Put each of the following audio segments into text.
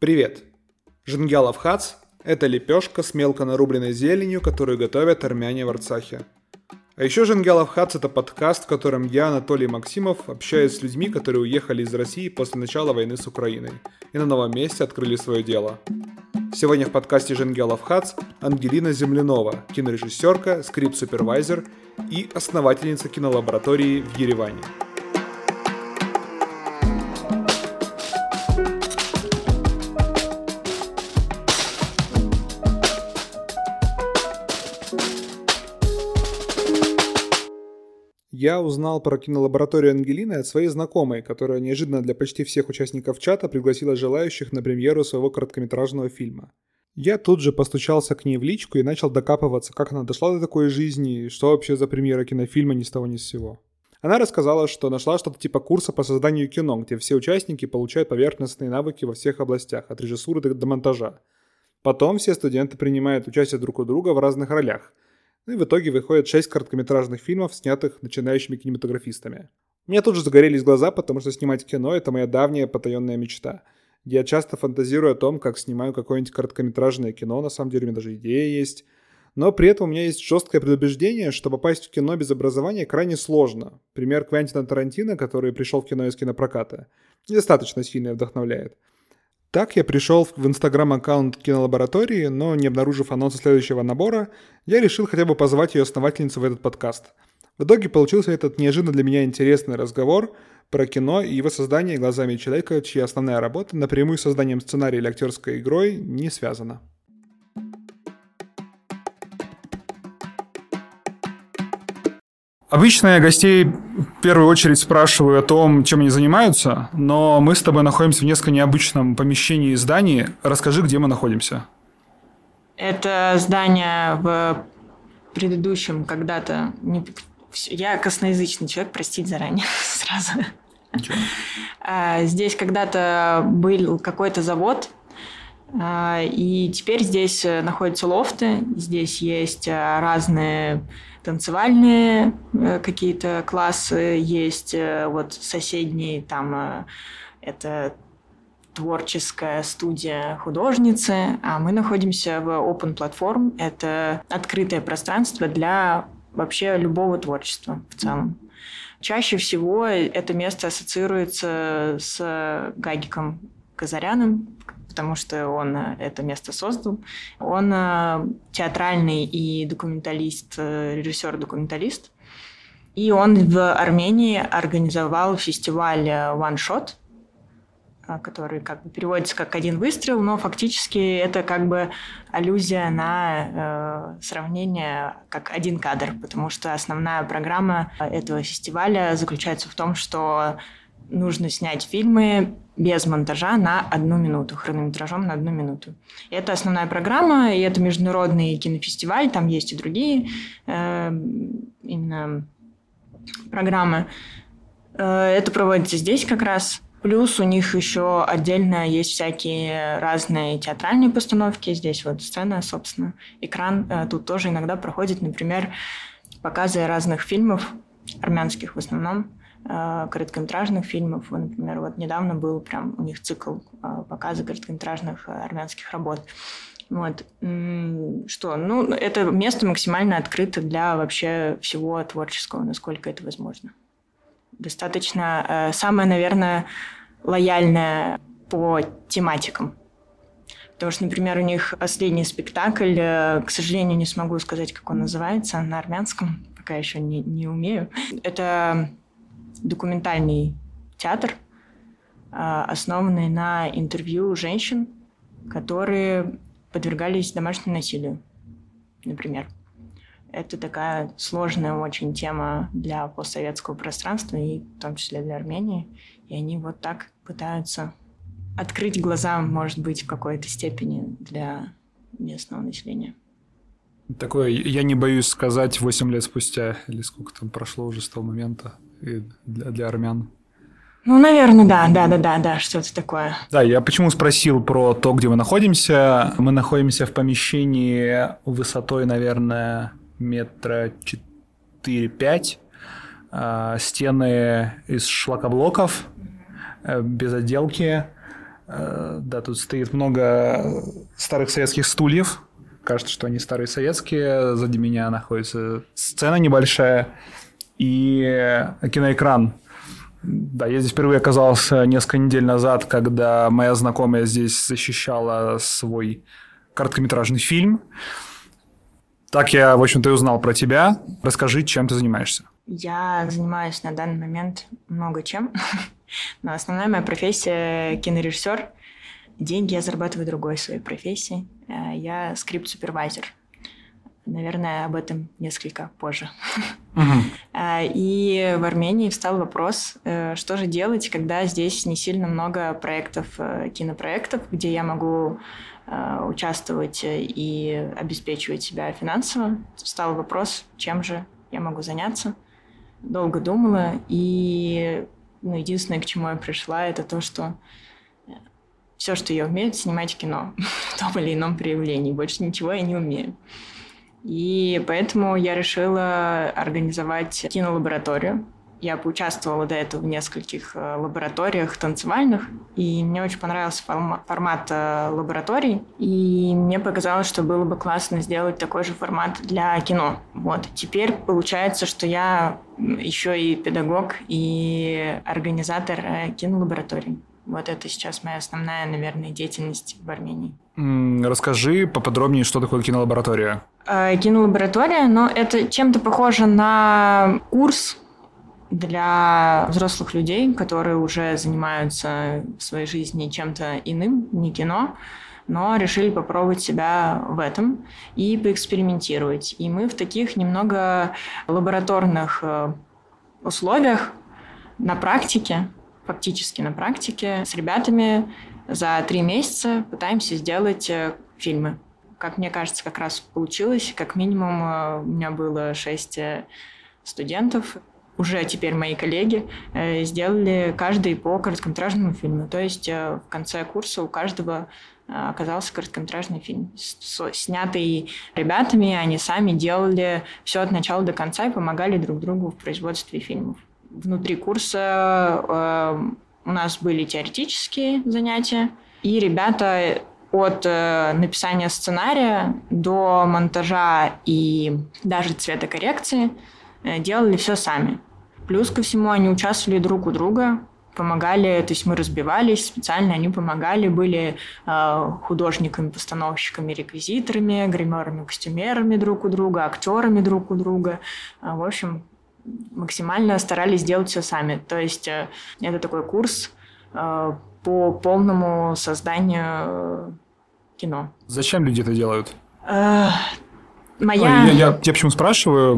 Привет! Жингялов хац – это лепешка с мелко нарубленной зеленью, которую готовят армяне в Арцахе. А еще Жингялов хац – это подкаст, в котором я, Анатолий Максимов, общаюсь с людьми, которые уехали из России после начала войны с Украиной и на новом месте открыли свое дело. Сегодня в подкасте Жингялов хац Ангелина Землянова, кинорежиссерка, скрипт-супервайзер и основательница кинолаборатории в Ереване. Я узнал про кинолабораторию Ангелины от своей знакомой, которая неожиданно для почти всех участников чата пригласила желающих на премьеру своего короткометражного фильма. Я тут же постучался к ней в личку и начал докапываться, как она дошла до такой жизни и что вообще за премьера кинофильма ни с того ни с сего. Она рассказала, что нашла что-то типа курса по созданию кино, где все участники получают поверхностные навыки во всех областях, от режиссуры до, монтажа. Потом все студенты принимают участие друг у друга в разных ролях – ну и в итоге выходит 6 короткометражных фильмов, снятых начинающими кинематографистами. У меня тут же загорелись глаза, потому что снимать кино — это моя давняя потаенная мечта. Я часто фантазирую о том, как снимаю какое-нибудь короткометражное кино, на самом деле у меня даже идея есть. Но при этом у меня есть жесткое предубеждение, что попасть в кино без образования крайне сложно. Пример Квентина Тарантино, который пришел в кино из кинопроката, недостаточно сильно вдохновляет. Так я пришел в инстаграм-аккаунт кинолаборатории, но не обнаружив анонса следующего набора, я решил хотя бы позвать ее основательницу в этот подкаст. В итоге получился этот неожиданно для меня интересный разговор про кино и его создание глазами человека, чья основная работа напрямую с созданием сценария или актерской игрой не связана. Обычно я гостей в первую очередь спрашиваю о том, чем они занимаются, но мы с тобой находимся в несколько необычном помещении и здании. Расскажи, где мы находимся. Это здание в предыдущем когда-то... Не... Я косноязычный человек, простить заранее сразу. Ничего. А, здесь когда-то был какой-то завод, и теперь здесь находятся лофты, здесь есть разные танцевальные э, какие-то классы есть, э, вот соседние там э, это творческая студия художницы, а мы находимся в Open Platform. Это открытое пространство для вообще любого творчества в целом. Чаще всего это место ассоциируется с Гагиком Казаряном, потому что он э, это место создал. Он э, театральный и документалист, э, режиссер-документалист. И он в Армении организовал фестиваль One Shot, который как бы переводится как один выстрел, но фактически это как бы аллюзия на э, сравнение как один кадр, потому что основная программа этого фестиваля заключается в том, что нужно снять фильмы без монтажа на одну минуту, хронометражом на одну минуту. Это основная программа, и это международный кинофестиваль, там есть и другие э, именно программы. Э, это проводится здесь как раз. Плюс у них еще отдельно есть всякие разные театральные постановки. Здесь вот сцена, собственно, экран. Э, тут тоже иногда проходит, например, показы разных фильмов, армянских в основном, короткометражных фильмов. Например, вот недавно был прям у них цикл э, показа короткометражных э, армянских работ. Вот. Что? Ну, это место максимально открыто для вообще всего творческого, насколько это возможно. Достаточно самое, наверное, лояльное по тематикам. Потому что, например, у них последний спектакль, к сожалению, не смогу сказать, как он называется на армянском, пока еще не, не умею. Это документальный театр, а, основанный на интервью женщин, которые подвергались домашнему насилию, например. Это такая сложная очень тема для постсоветского пространства и в том числе для Армении. И они вот так пытаются открыть глаза, может быть, в какой-то степени для местного населения. Такое, я не боюсь сказать, 8 лет спустя, или сколько там прошло уже с того момента, для, для армян. Ну, наверное, да, да, да, да, да, что-то такое. Да, я почему спросил про то, где мы находимся. Мы находимся в помещении высотой, наверное, метра 4-5. А, стены из шлакоблоков, э, без отделки. Э, да, тут стоит много старых советских стульев. Кажется, что они старые советские. Сзади меня находится сцена небольшая и киноэкран. Да, я здесь впервые оказался несколько недель назад, когда моя знакомая здесь защищала свой короткометражный фильм. Так я, в общем-то, и узнал про тебя. Расскажи, чем ты занимаешься. Я занимаюсь на данный момент много чем. Но основная моя профессия – кинорежиссер. Деньги я зарабатываю другой своей профессией. Э, я скрипт-супервайзер. Наверное, об этом несколько позже. Uh-huh. И в Армении встал вопрос, э, что же делать, когда здесь не сильно много проектов, э, кинопроектов, где я могу участвовать и обеспечивать себя финансово. Встал вопрос, чем же я могу заняться. Долго думала, и ну, единственное, к чему я пришла, это то, что все, что я умею, это снимать кино в том или ином проявлении. Больше ничего я не умею. И поэтому я решила организовать кинолабораторию. Я поучаствовала до этого в нескольких э, лабораториях танцевальных, и мне очень понравился формат э, лабораторий, и мне показалось, что было бы классно сделать такой же формат для кино. Вот. Теперь получается, что я еще и педагог, и организатор э, кинолаборатории. Вот это сейчас моя основная, наверное, деятельность в Армении. Расскажи поподробнее, что такое кинолаборатория. Э, кинолаборатория, но это чем-то похоже на курс для взрослых людей, которые уже занимаются в своей жизни чем-то иным, не кино, но решили попробовать себя в этом и поэкспериментировать. И мы в таких немного лабораторных э, условиях на практике фактически на практике с ребятами за три месяца пытаемся сделать э, фильмы. Как мне кажется, как раз получилось. Как минимум э, у меня было шесть э, студентов, уже теперь мои коллеги, сделали каждый по короткометражному фильму. То есть в конце курса у каждого оказался короткометражный фильм, снятый ребятами, они сами делали все от начала до конца и помогали друг другу в производстве фильмов внутри курса у нас были теоретические занятия, и ребята от э, написания сценария до монтажа и даже цветокоррекции э, делали все сами. Плюс ко всему они участвовали друг у друга, помогали, то есть мы разбивались специально, они помогали, были э, художниками, постановщиками, реквизиторами, гримерами, костюмерами друг у друга, актерами друг у друга. Э, в общем, максимально старались сделать все сами. То есть э, это такой курс э, по полному созданию э, кино. Зачем люди это делают? моя... я, я, я почему спрашиваю?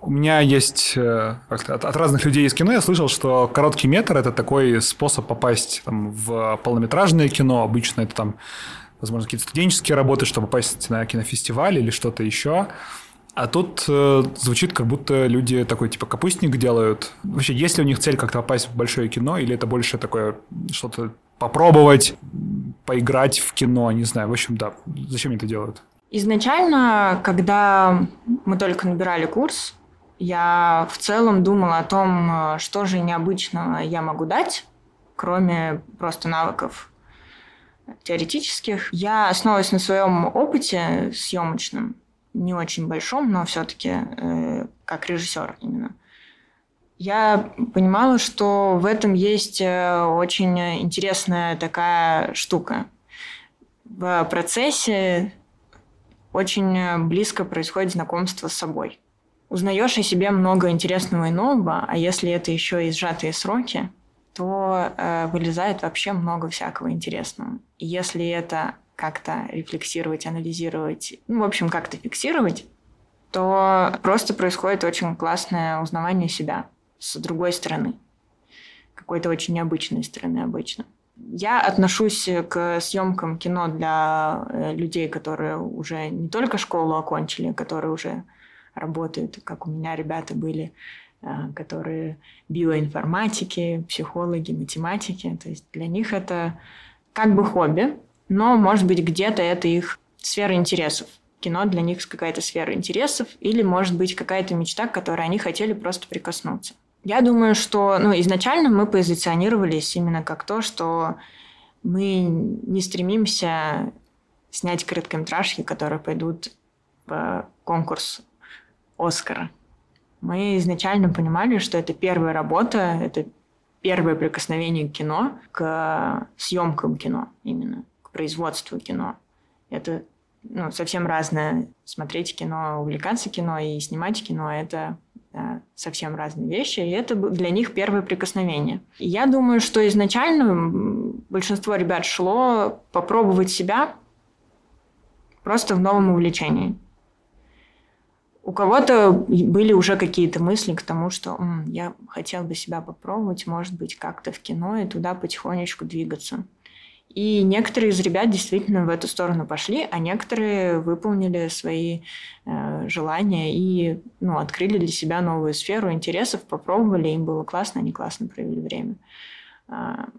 У меня есть от, от разных людей из кино я слышал, что короткий метр это такой способ попасть там, в полнометражное кино. Обычно это там, возможно, какие-то студенческие работы, чтобы попасть на кинофестиваль или что-то еще. А тут э, звучит, как будто люди такой типа капустник делают. Вообще, есть ли у них цель как-то попасть в большое кино, или это больше такое что-то попробовать, поиграть в кино, не знаю. В общем, да. Зачем они это делают? Изначально, когда мы только набирали курс, я в целом думала о том, что же необычного я могу дать, кроме просто навыков теоретических. Я основываясь на своем опыте съемочном, не очень большом, но все-таки э, как режиссер именно. Я понимала, что в этом есть э, очень интересная такая штука. В процессе очень близко происходит знакомство с собой. Узнаешь о себе много интересного и нового, а если это еще и сжатые сроки, то э, вылезает вообще много всякого интересного. И если это как-то рефлексировать, анализировать, ну, в общем, как-то фиксировать, то просто происходит очень классное узнавание себя с другой стороны, какой-то очень необычной стороны обычно. Я отношусь к съемкам кино для э, людей, которые уже не только школу окончили, которые уже работают, как у меня ребята были, э, которые биоинформатики, психологи, математики. То есть для них это как бы хобби, но, может быть, где-то это их сфера интересов. Кино для них какая-то сфера интересов, или, может быть, какая-то мечта, к которой они хотели просто прикоснуться. Я думаю, что ну, изначально мы позиционировались именно как то, что мы не стремимся снять короткометражки, которые пойдут в конкурс Оскара. Мы изначально понимали, что это первая работа, это первое прикосновение к кино, к съемкам кино именно, производству кино. Это ну, совсем разное. Смотреть кино, увлекаться кино и снимать кино – это да, совсем разные вещи, и это для них первое прикосновение. И я думаю, что изначально большинство ребят шло попробовать себя просто в новом увлечении. У кого-то были уже какие-то мысли к тому, что я хотел бы себя попробовать, может быть, как-то в кино и туда потихонечку двигаться. И некоторые из ребят действительно в эту сторону пошли, а некоторые выполнили свои э, желания и ну, открыли для себя новую сферу интересов, попробовали, им было классно, они классно провели время. А,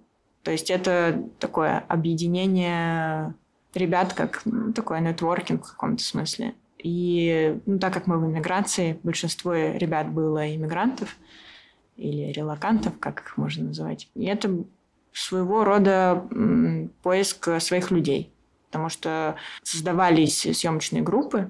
то есть это такое объединение ребят, как ну, такой нетворкинг в каком-то смысле. И ну, так как мы в иммиграции, большинство ребят было иммигрантов или релакантов, как их можно называть. И это своего рода поиск своих людей. Потому что создавались съемочные группы,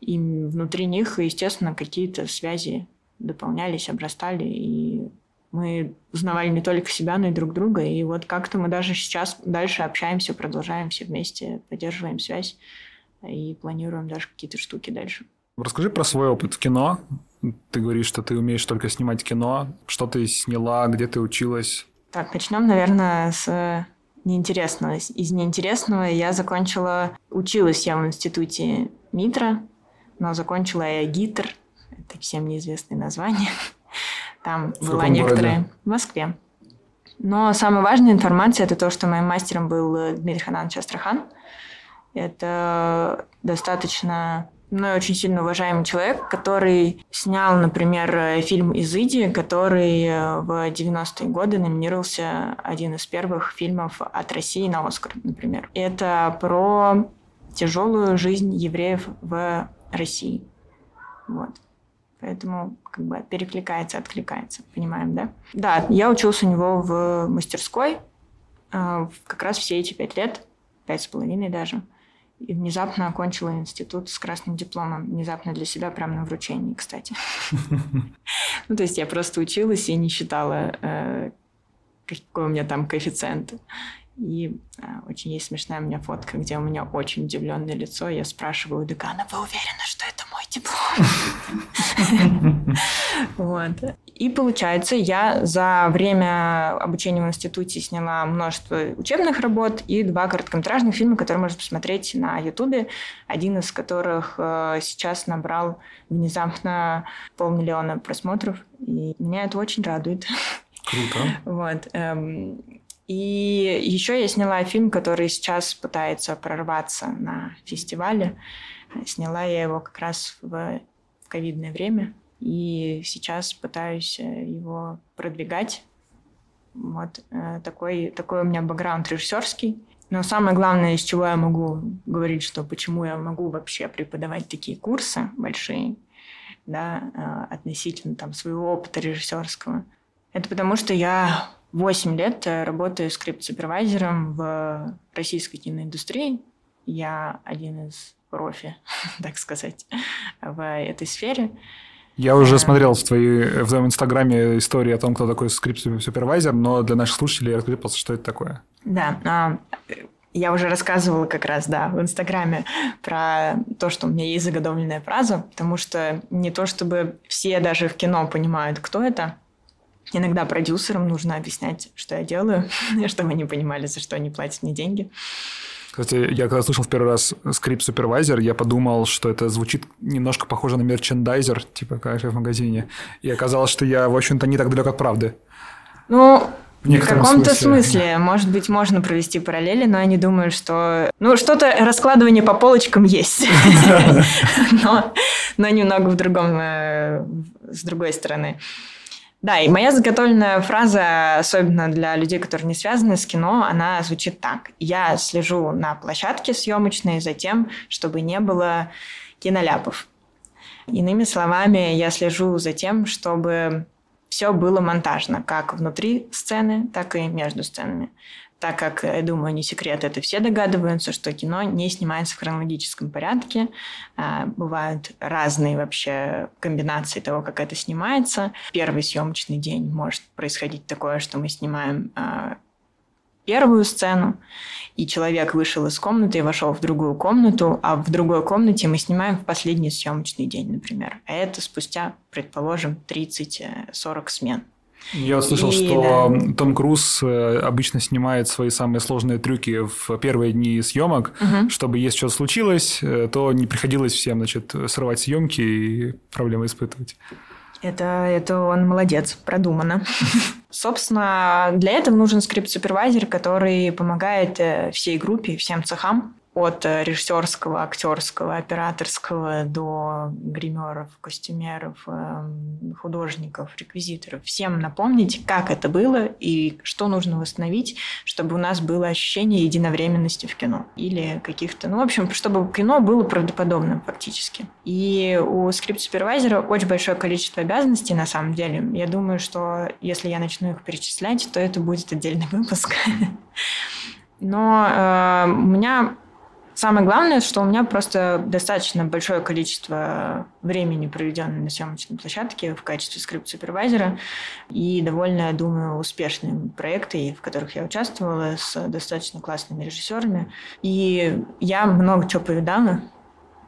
и внутри них, естественно, какие-то связи дополнялись, обрастали, и мы узнавали не только себя, но и друг друга. И вот как-то мы даже сейчас дальше общаемся, продолжаем все вместе, поддерживаем связь и планируем даже какие-то штуки дальше. Расскажи про свой опыт в кино. Ты говоришь, что ты умеешь только снимать кино. Что ты сняла, где ты училась? Так, начнем, наверное, с неинтересного. Из неинтересного я закончила... Училась я в институте МИТРа, но закончила я ГИТР. Это всем неизвестное название. Там в была некоторая... Городе? В Москве. Но самая важная информация – это то, что моим мастером был Дмитрий Хананович Астрахан – это достаточно мной очень сильно уважаемый человек, который снял, например, фильм «Изыди», который в 90-е годы номинировался один из первых фильмов от России на «Оскар», например. Это про тяжелую жизнь евреев в России. Вот. Поэтому как бы перекликается, откликается. Понимаем, да? Да, я учился у него в мастерской э, как раз все эти пять лет, пять с половиной даже и внезапно окончила институт с красным дипломом. Внезапно для себя прямо на вручении, кстати. Ну, то есть я просто училась и не считала, э, какой у меня там коэффициент. И а, очень есть смешная у меня фотка, где у меня очень удивленное лицо. Я спрашиваю у декана, вы уверены, что это диплом? Вот. И получается, я за время обучения в институте сняла множество учебных работ и два короткометражных фильма, которые можно посмотреть на Ютубе, один из которых э, сейчас набрал внезапно полмиллиона просмотров. И меня это очень радует. Круто. Вот. Эм, и еще я сняла фильм, который сейчас пытается прорваться на фестивале. Сняла я его как раз в ковидное время. И сейчас пытаюсь э, его продвигать. Вот э, такой, такой у меня бэкграунд режиссерский. Но самое главное, из чего я могу говорить, что почему я могу вообще преподавать такие курсы большие, да, э, относительно там своего опыта режиссерского, это потому что я 8 лет работаю скрипт-супервайзером в российской киноиндустрии. Я один из профи, так сказать, в этой сфере. Я уже смотрел в, твоей, в твоем инстаграме истории о том, кто такой скрипт-супервайзер, но для наших слушателей расскажи просто, что это такое. Да, а, я уже рассказывала как раз, да, в Инстаграме про то, что у меня есть заготовленная фраза, потому что не то чтобы все даже в кино понимают, кто это. Иногда продюсерам нужно объяснять, что я делаю, чтобы они понимали, за что они платят мне деньги. Кстати, я когда слышал в первый раз скрипт супервайзер, я подумал, что это звучит немножко похоже на мерчендайзер, типа как в магазине. И оказалось, что я, в общем-то, не так далек от правды. Ну, в, в каком-то смысле. смысле, может быть, можно провести параллели, но я не думаю, что... Ну, что-то раскладывание по полочкам есть. Но немного в другом, э, с другой стороны. Да, и моя заготовленная фраза, особенно для людей, которые не связаны с кино, она звучит так. Я слежу на площадке съемочной за тем, чтобы не было киноляпов. Иными словами, я слежу за тем, чтобы все было монтажно, как внутри сцены, так и между сценами. Так как, я думаю, не секрет, это все догадываются, что кино не снимается в хронологическом порядке. А, бывают разные вообще комбинации того, как это снимается. Первый съемочный день может происходить такое, что мы снимаем а, первую сцену, и человек вышел из комнаты и вошел в другую комнату, а в другой комнате мы снимаем в последний съемочный день, например. А это спустя, предположим, 30-40 смен. Я услышал, и, что да. Том Круз э, обычно снимает свои самые сложные трюки в первые дни съемок, угу. чтобы если что-то случилось, э, то не приходилось всем, значит, срывать съемки и проблемы испытывать. Это, это он молодец, продумано. Собственно, для этого нужен скрипт-супервайзер, который помогает э, всей группе, всем цехам от э, режиссерского, актерского, операторского до гримеров, костюмеров, эм, художников, реквизиторов. Всем напомнить, как это было и что нужно восстановить, чтобы у нас было ощущение единовременности в кино. Или каких-то... Ну, в общем, чтобы кино было правдоподобным фактически. И у скрипт-супервайзера очень большое количество обязанностей на самом деле. Я думаю, что если я начну их перечислять, то это будет отдельный выпуск. Но э, у меня Самое главное, что у меня просто достаточно большое количество времени, проведенное на съемочной площадке в качестве скрипт-супервайзера, и довольно, я думаю, успешные проекты, в которых я участвовала с достаточно классными режиссерами. И я много чего повидала,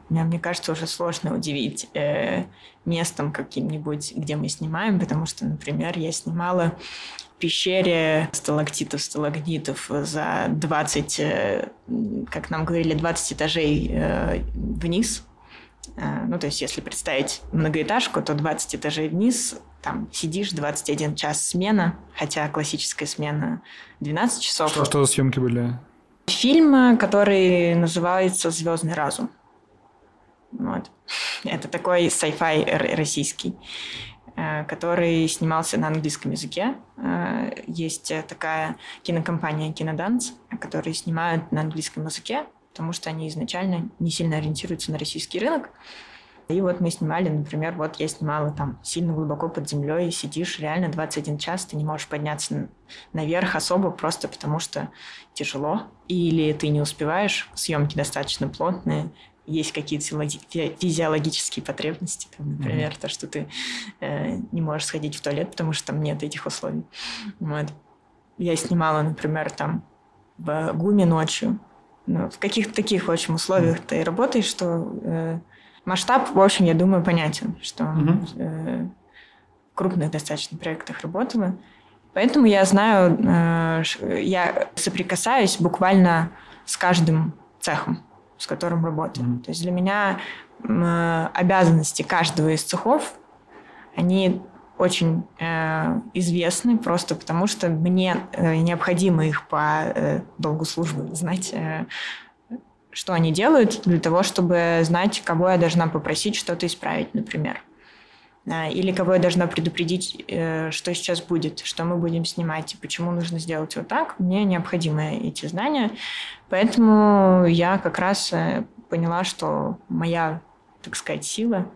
меня, мне кажется, уже сложно удивить э, местом каким-нибудь, где мы снимаем, потому что, например, я снимала пещере сталактитов, сталагнитов за 20, э, как нам говорили, 20 этажей э, вниз. Э, ну, то есть, если представить многоэтажку, то 20 этажей вниз, там сидишь 21 час смена, хотя классическая смена 12 часов. Что, что за съемки были? Фильм, который называется «Звездный разум». Вот. Это такой sci-fi российский. Э, который снимался на английском языке. Э, есть такая кинокомпания «Киноданс», которые снимают на английском языке, потому что они изначально не сильно ориентируются на российский рынок. И вот мы снимали, например, вот я снимала там сильно глубоко под землей, сидишь реально 21 час, ты не можешь подняться наверх особо просто потому что тяжело. Или ты не успеваешь, съемки достаточно плотные, есть какие-то физиологические потребности, там, например, mm-hmm. то, что ты э, не можешь сходить в туалет, потому что там нет этих условий. Вот. Я снимала, например, там в ГУМе ночью. Ну, в каких-то таких, в общем, условиях mm-hmm. ты работаешь, что э, масштаб, в общем, я думаю, понятен, что mm-hmm. э, в крупных достаточно проектах работала. Поэтому я знаю, э, я соприкасаюсь буквально с каждым цехом с которым работаю. Mm-hmm. То есть для меня э, обязанности каждого из цехов, они очень э, известны просто потому, что мне э, необходимо их по э, долгу службы знать, э, что они делают для того, чтобы знать, кого я должна попросить что-то исправить, например. Э, или кого я должна предупредить, э, что сейчас будет, что мы будем снимать, и почему нужно сделать вот так. Мне необходимы эти знания. Поэтому я как раз э, поняла, что моя, так сказать, сила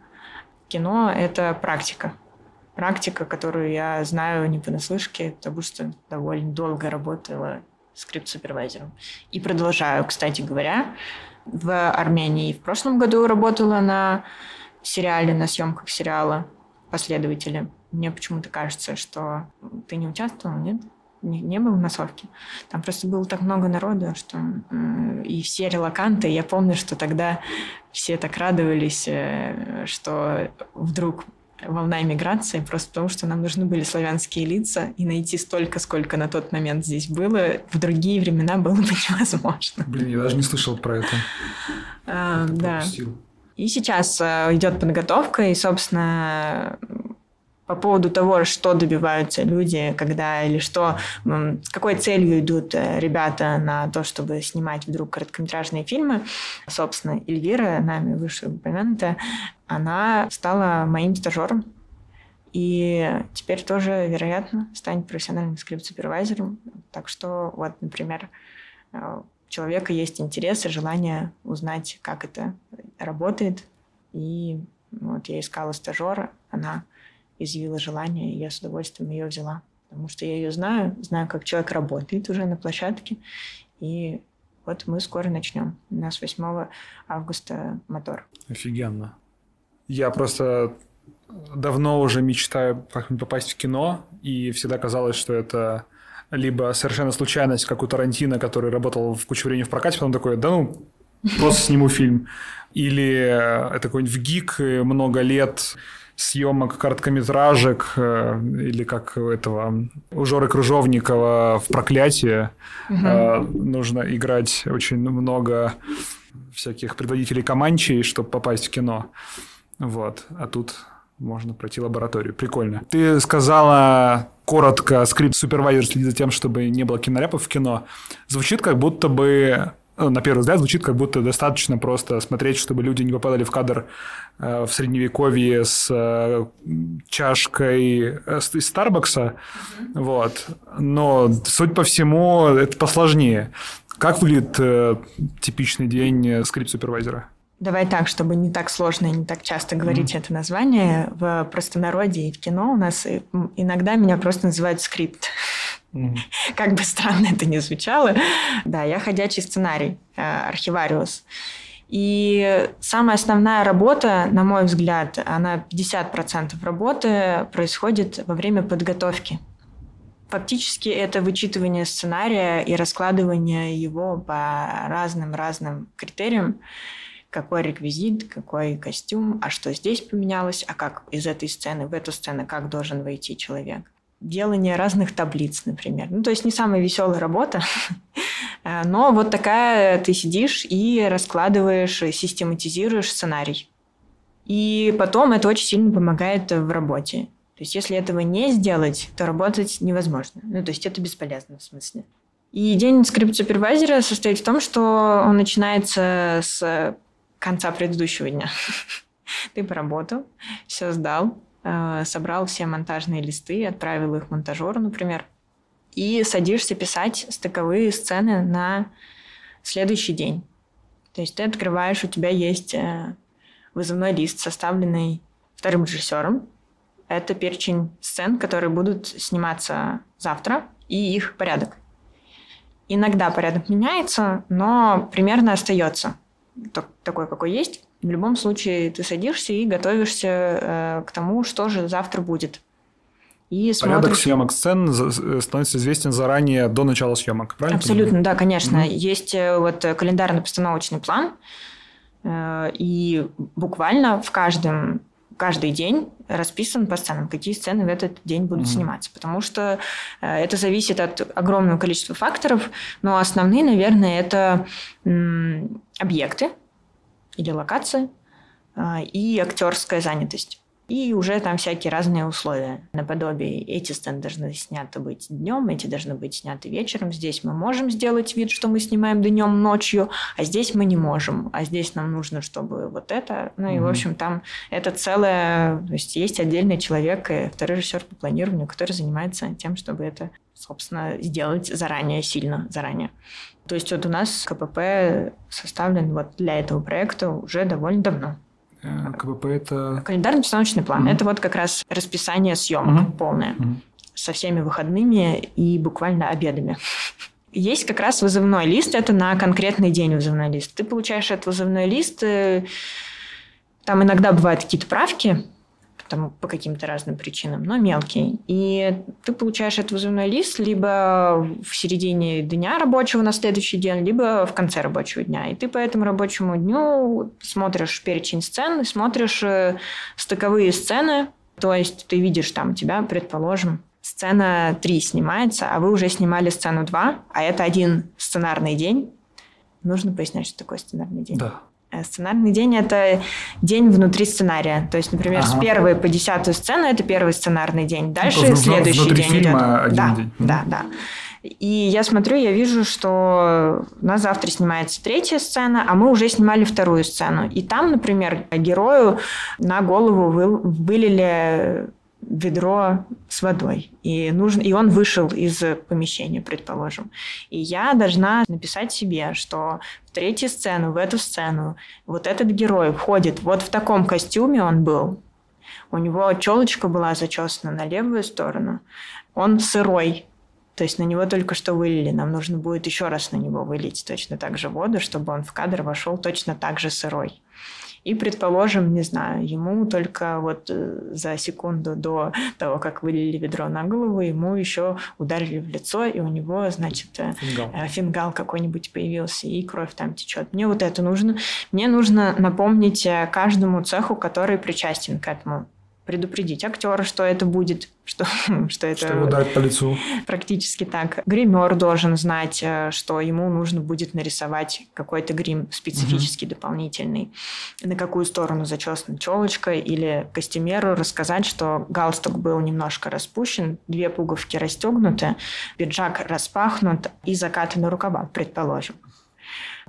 кино — это практика. Практика, которую я знаю не понаслышке, потому что довольно долго работала скрипт-супервайзером. И продолжаю, кстати говоря. В Армении в прошлом году работала на сериале, на съемках сериала последователи. Мне почему-то кажется, что ты не участвовал, нет? Не, не был в массовке. Там просто было так много народу, что э, и все релаканты. Я помню, что тогда все так радовались, э, что вдруг волна иммиграции, просто потому что нам нужны были славянские лица, и найти столько, сколько на тот момент здесь было, в другие времена было бы невозможно. Блин, я даже не слышал про это. А, да. Пропустил. И сейчас э, идет подготовка, и, собственно, по поводу того, что добиваются люди, когда или что, с какой целью идут э, ребята на то, чтобы снимать вдруг короткометражные фильмы. Собственно, Эльвира, нами выше упомянутая, она стала моим стажером. И теперь тоже, вероятно, станет профессиональным скрипт-супервайзером. Так что, вот, например, э, человека есть интерес и желание узнать, как это работает. И вот я искала стажера, она изъявила желание, и я с удовольствием ее взяла. потому что я ее знаю, знаю, как человек работает уже на площадке, и вот мы скоро начнем. У нас 8 августа мотор. Офигенно. Я просто давно уже мечтаю как-нибудь попасть в кино, и всегда казалось, что это либо совершенно случайность, как у Тарантино, который работал в кучу времени в прокате, потом такой, да ну, просто сниму фильм. Или это какой-нибудь гик, много лет съемок короткометражек, э, или как у этого у Жоры Кружовникова в «Проклятие» угу. нужно играть очень много всяких предводителей Команчей, чтобы попасть в кино. Вот. А тут можно пройти лабораторию. Прикольно. Ты сказала коротко, скрипт супервайзер следит за тем, чтобы не было киноряпов в кино. Звучит как будто бы на первый взгляд звучит как будто достаточно просто смотреть, чтобы люди не попадали в кадр э, в средневековье с э, чашкой э, из Старбакса. Mm-hmm. Вот. Но, суть по всему, это посложнее. Как выглядит э, типичный день скрипт-супервайзера? Давай так, чтобы не так сложно и не так часто говорить mm-hmm. это название. В простонародье и в кино у нас иногда меня просто называют скрипт. Как бы странно это ни звучало. Да, я ходячий сценарий, э, архивариус. И самая основная работа, на мой взгляд, она 50% работы происходит во время подготовки. Фактически это вычитывание сценария и раскладывание его по разным-разным критериям. Какой реквизит, какой костюм, а что здесь поменялось, а как из этой сцены в эту сцену, как должен войти человек делание разных таблиц, например. Ну, то есть не самая веселая работа, но вот такая ты сидишь и раскладываешь, систематизируешь сценарий. И потом это очень сильно помогает в работе. То есть если этого не сделать, то работать невозможно. Ну, то есть это бесполезно в смысле. И день скрипт-супервайзера состоит в том, что он начинается с конца предыдущего дня. Ты поработал, все сдал, собрал все монтажные листы, отправил их монтажеру, например, и садишься писать стыковые сцены на следующий день. То есть ты открываешь, у тебя есть э, вызывной лист, составленный вторым режиссером. Это перечень сцен, которые будут сниматься завтра, и их порядок. Иногда порядок меняется, но примерно остается такой, какой есть. В любом случае ты садишься и готовишься э, к тому, что же завтра будет. И смотришь... Порядок съемок сцен становится известен заранее до начала съемок, правильно? Абсолютно, да, конечно. Угу. Есть э, вот календарно-постановочный план, э, и буквально в каждом каждый день расписан по сценам, какие сцены в этот день будут mm сниматься. Потому что э, это зависит от огромного количества факторов, но основные, наверное, это объекты, или локация, а, и актерская занятость. И уже там всякие разные условия. Наподобие эти сцены должны сняты быть днем, эти должны быть сняты вечером. Здесь мы можем сделать вид, что мы снимаем днем, ночью, а здесь мы не можем. А здесь нам нужно, чтобы вот это. Ну и, mm-hmm. в общем, там это целое... То есть есть отдельный человек, э, второй режиссер по планированию, который занимается тем, чтобы это, собственно, сделать заранее, сильно заранее. То есть вот у нас КПП составлен вот для этого проекта уже довольно давно. Э, КПП это... Календарно-постановочный план. Mm-hmm. Это вот как раз расписание съемок mm-hmm. полное. Mm-hmm. Со всеми выходными и буквально обедами. Есть как раз вызывной лист, это на конкретный день вызывной лист. Ты получаешь этот вызывной лист, э, там иногда бывают какие-то правки, там, по каким-то разным причинам, но мелкий. И ты получаешь этот вызывной лист либо в середине дня рабочего на следующий день, либо в конце рабочего дня. И ты по этому рабочему дню смотришь перечень сцен, смотришь э, стыковые сцены, то есть ты видишь там тебя, предположим, сцена 3 снимается, а вы уже снимали сцену 2, а это один сценарный день. Нужно пояснять, что такое сценарный день. Да. Э, сценарный день – это день внутри сценария. То есть, например, ага. с первой по десятую сцену – это первый сценарный день. Дальше ну, следующий день идет. Один да, день. да, да. И я смотрю, я вижу, что у нас завтра снимается третья сцена, а мы уже снимали вторую сцену. И там, например, герою на голову вылили ведро с водой. И, нужно, и он вышел из помещения, предположим. И я должна написать себе, что в третью сцену, в эту сцену, вот этот герой входит вот в таком костюме он был, У него челочка была зачесана на левую сторону. Он сырой, то есть на него только что вылили. Нам нужно будет еще раз на него вылить точно так же воду, чтобы он в кадр вошел точно так же сырой. И, предположим, не знаю, ему только вот э, за секунду до того, как вылили ведро на голову, ему еще ударили в лицо, и у него, значит, э, фингал, э, фингал какой-нибудь появился, и кровь там течет. Мне вот это нужно. Мне нужно напомнить каждому цеху, который причастен к этому предупредить актера, что это будет, что, что это... Что ударить по лицу. Практически так. Гример должен знать, э, что ему нужно будет нарисовать какой-то грим специфический, угу. дополнительный. На какую сторону зачесана челочка или костюмеру рассказать, что галстук был немножко распущен, две пуговки расстегнуты, пиджак распахнут и закатаны рукава, предположим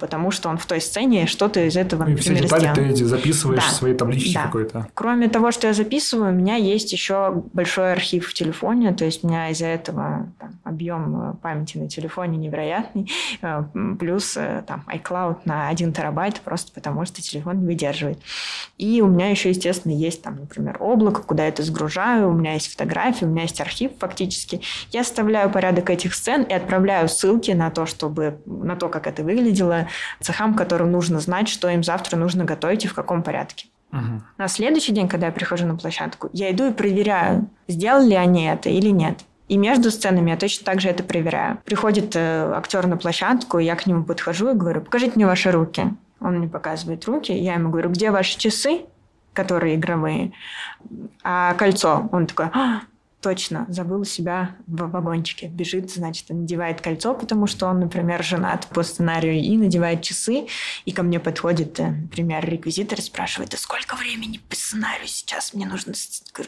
потому что он в той сцене что-то из этого, ну, например, все детали ты эти записываешь да. в своей табличке да. какой-то. Кроме того, что я записываю, у меня есть еще большой архив в телефоне, то есть у меня из-за этого там, объем э, памяти на телефоне невероятный, э, плюс э, там iCloud на 1 терабайт, просто потому что телефон не выдерживает. И у меня еще, естественно, есть там, например, облако, куда я это сгружаю, у меня есть фотографии, у меня есть архив фактически. Я оставляю порядок этих сцен и отправляю ссылки на то, чтобы на то, как это выглядело, цехам, которым нужно знать, что им завтра нужно готовить и в каком порядке. Угу. На следующий день, когда я прихожу на площадку, я иду и проверяю, сделали они это или нет. И между сценами я точно так же это проверяю. Приходит э, актер на площадку, я к нему подхожу и говорю, покажите мне ваши руки. Он мне показывает руки, я ему говорю, где ваши часы, которые игровые, а кольцо. Он такой, а, точно забыл себя в вагончике. Бежит, значит, надевает кольцо, потому что он, например, женат по сценарию, и надевает часы. И ко мне подходит, э, например, реквизитор и спрашивает, а сколько времени по сценарию сейчас? Мне нужно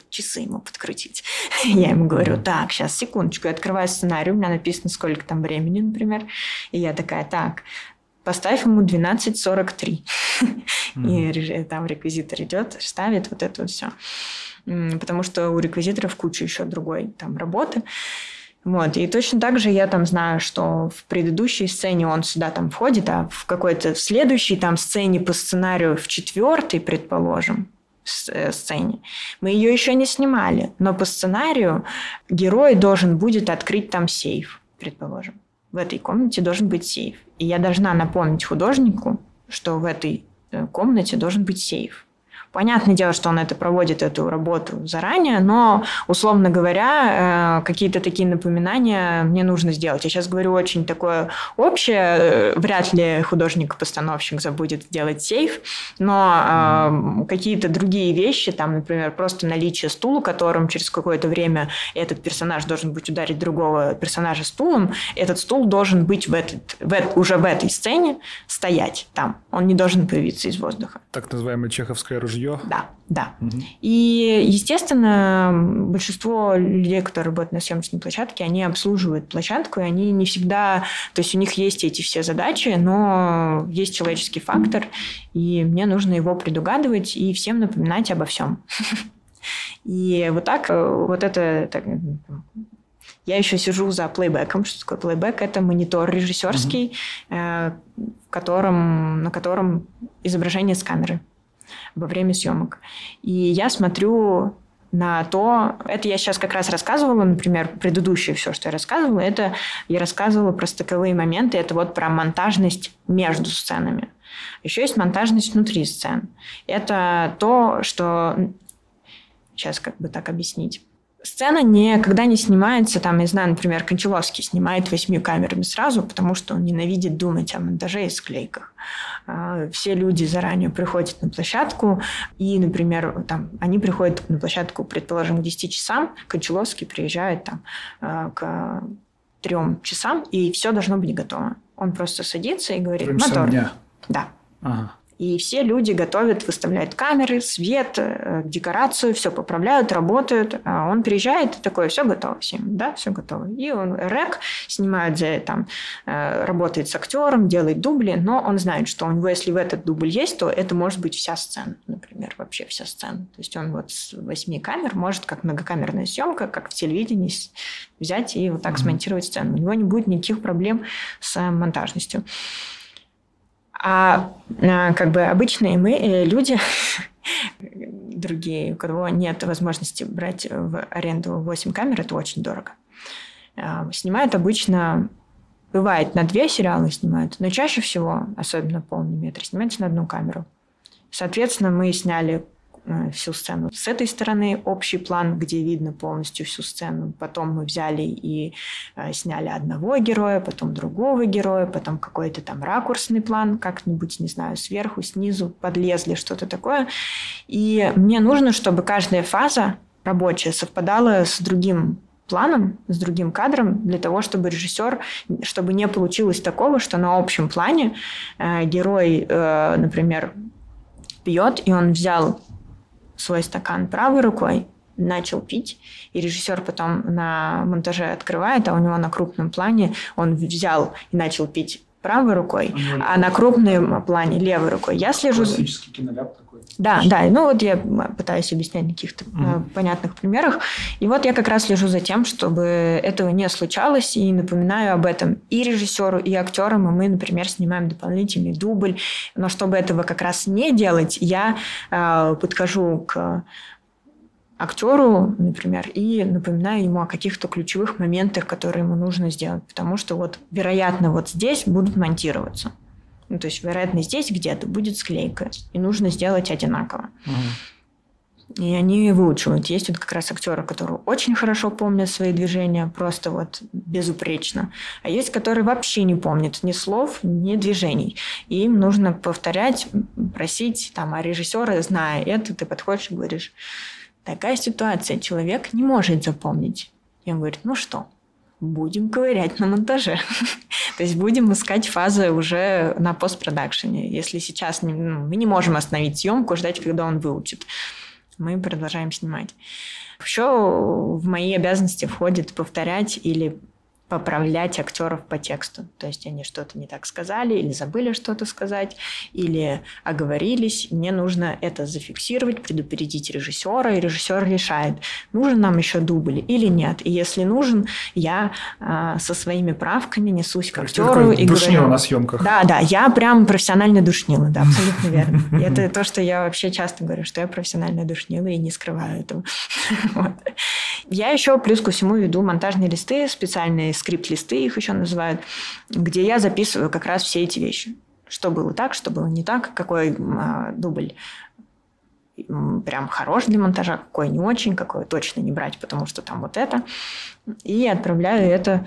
часы ему подкрутить. Я ему говорю, так, сейчас, секундочку. Я открываю сценарий, у меня написано, сколько там времени, например. И я такая, так, поставь ему 12.43. И там реквизитор идет, ставит вот это вот все потому что у реквизиторов куча еще другой там работы. Вот. И точно так же я там знаю, что в предыдущей сцене он сюда там входит, а в какой-то следующей там сцене по сценарию, в четвертой, предположим, э, сцене. Мы ее еще не снимали, но по сценарию герой должен будет открыть там сейф, предположим. В этой комнате должен быть сейф. И я должна напомнить художнику, что в этой э, комнате должен быть сейф. Понятное дело, что он это проводит, эту работу заранее, но, условно говоря, э, какие-то такие напоминания мне нужно сделать. Я сейчас говорю очень такое общее, э, вряд ли художник-постановщик забудет сделать сейф, но э, какие-то другие вещи, там, например, просто наличие стула, которым через какое-то время этот персонаж должен быть ударить другого персонажа стулом, этот стул должен быть в этот, в, уже в этой сцене стоять там. Он не должен появиться из воздуха. Так называемое чеховское ружье жилье? Да, да. Угу. И, естественно, большинство людей, которые работают на съемочной площадке, они обслуживают площадку, и они не всегда... То есть у них есть эти все задачи, но есть человеческий фактор, и мне нужно его предугадывать и всем напоминать обо всем. И вот так, э, вот это я еще сижу за плейбеком. Что такое плейбек? Это монитор режиссерский, mm-hmm. в котором, на котором изображение с камеры во время съемок. И я смотрю на то, это я сейчас как раз рассказывала, например, предыдущее все, что я рассказывала, это я рассказывала про стыковые моменты, это вот про монтажность между сценами. Еще есть монтажность внутри сцен. Это то, что... Сейчас как бы так объяснить. Сцена никогда не снимается, там, я знаю, например, Кончаловский снимает восьми камерами сразу, потому что он ненавидит думать о монтаже и склейках. А, все люди заранее приходят на площадку, и, например, там, они приходят на площадку, предположим, к 10 часам, Кончаловский приезжает там, а, к трем часам, и все должно быть готово. Он просто садится и говорит, мотор. Дня. Да. Ага. И все люди готовят, выставляют камеры, свет, э, декорацию, все поправляют, работают. А он приезжает и такой, все готово всем, да, все готово. И он рек снимает, там, э, работает с актером, делает дубли, но он знает, что у него, если в этот дубль есть, то это может быть вся сцена, например, вообще вся сцена. То есть он вот с восьми камер может, как многокамерная съемка, как в телевидении, взять и вот так mm-hmm. смонтировать сцену. У него не будет никаких проблем с монтажностью. А, а как бы обычные мы, э, люди, другие, у кого нет возможности брать в аренду 8 камер, это очень дорого. А, снимают обычно, бывает, на две сериалы снимают, но чаще всего, особенно полный метр, снимается на одну камеру. Соответственно, мы сняли всю сцену. С этой стороны общий план, где видно полностью всю сцену. Потом мы взяли и э, сняли одного героя, потом другого героя, потом какой-то там ракурсный план, как-нибудь, не знаю, сверху, снизу подлезли, что-то такое. И мне нужно, чтобы каждая фаза рабочая совпадала с другим планом, с другим кадром, для того, чтобы режиссер, чтобы не получилось такого, что на общем плане э, герой, э, например, пьет, и он взял свой стакан правой рукой, начал пить, и режиссер потом на монтаже открывает, а у него на крупном плане он взял и начал пить правой рукой, а на крупном плане левой рукой. Я слежу... Классический киноляп такой. Да, да. Ну вот я пытаюсь объяснять на каких-то mm понятных примерах. И вот я как раз слежу за тем, чтобы этого не случалось, и напоминаю об этом и режиссеру, и актерам. И мы, например, снимаем дополнительный дубль. Но чтобы этого как раз не делать, я э, подхожу к актеру, например, и напоминаю ему о каких-то ключевых моментах, которые ему нужно сделать. Потому что вот, вероятно, вот здесь будут монтироваться. Ну, то есть, вероятно, здесь где-то будет склейка, и нужно сделать одинаково. Угу. И они выучивают. Есть вот как раз актеры, которые очень хорошо помнят свои движения, просто вот безупречно. А есть, которые вообще не помнят ни слов, ни движений. И им нужно повторять, просить там, а режиссера, зная это, ты подходишь и говоришь, такая ситуация, человек не может запомнить. И он говорит, ну что, будем ковырять на монтаже. То есть будем искать фазы уже на постпродакшене. Если сейчас не, ну, мы не можем остановить съемку, ждать, когда он выучит. Мы продолжаем снимать. Еще в мои обязанности входит повторять или поправлять актеров по тексту. То есть они что-то не так сказали, или забыли что-то сказать, или оговорились. Мне нужно это зафиксировать, предупредить режиссера, и режиссер решает, нужен нам еще дубль или нет. И если нужен, я а, со своими правками несусь к актеру и говорю... на съемках. Да, да, я прям профессиональная душнила, да, абсолютно верно. И это то, что я вообще часто говорю, что я профессиональная душнила и не скрываю этого. Я еще плюс ко всему веду монтажные листы специальные скрипт-листы их еще называют, где я записываю как раз все эти вещи. Что было так, что было не так, какой а, дубль прям хорош для монтажа, какой не очень, какой точно не брать, потому что там вот это. И отправляю это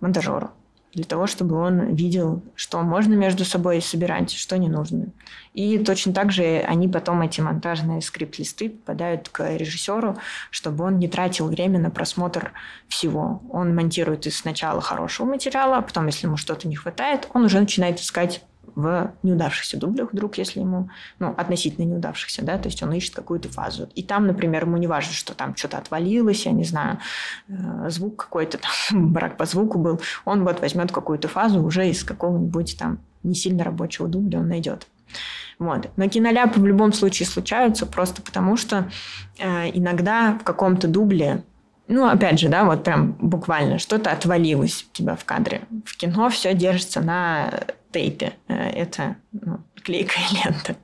монтажеру для того, чтобы он видел, что можно между собой собирать, что не нужно. И точно так же они потом, эти монтажные скрипт-листы, попадают к режиссеру, чтобы он не тратил время на просмотр всего. Он монтирует из сначала хорошего материала, а потом, если ему что-то не хватает, он уже начинает искать в неудавшихся дублях вдруг, если ему, ну, относительно неудавшихся, да, то есть он ищет какую-то фазу. И там, например, ему не важно, что там что-то отвалилось, я не знаю, э, звук какой-то брак по звуку был, он вот возьмет какую-то фазу уже из какого-нибудь там не сильно рабочего дубля он найдет. Вот. Но киноляпы в любом случае случаются просто потому, что э, иногда в каком-то дубле ну, опять же, да, вот прям буквально что-то отвалилось у тебя в кадре. В кино все держится на тейпе. Э, это ну, клейкая лента.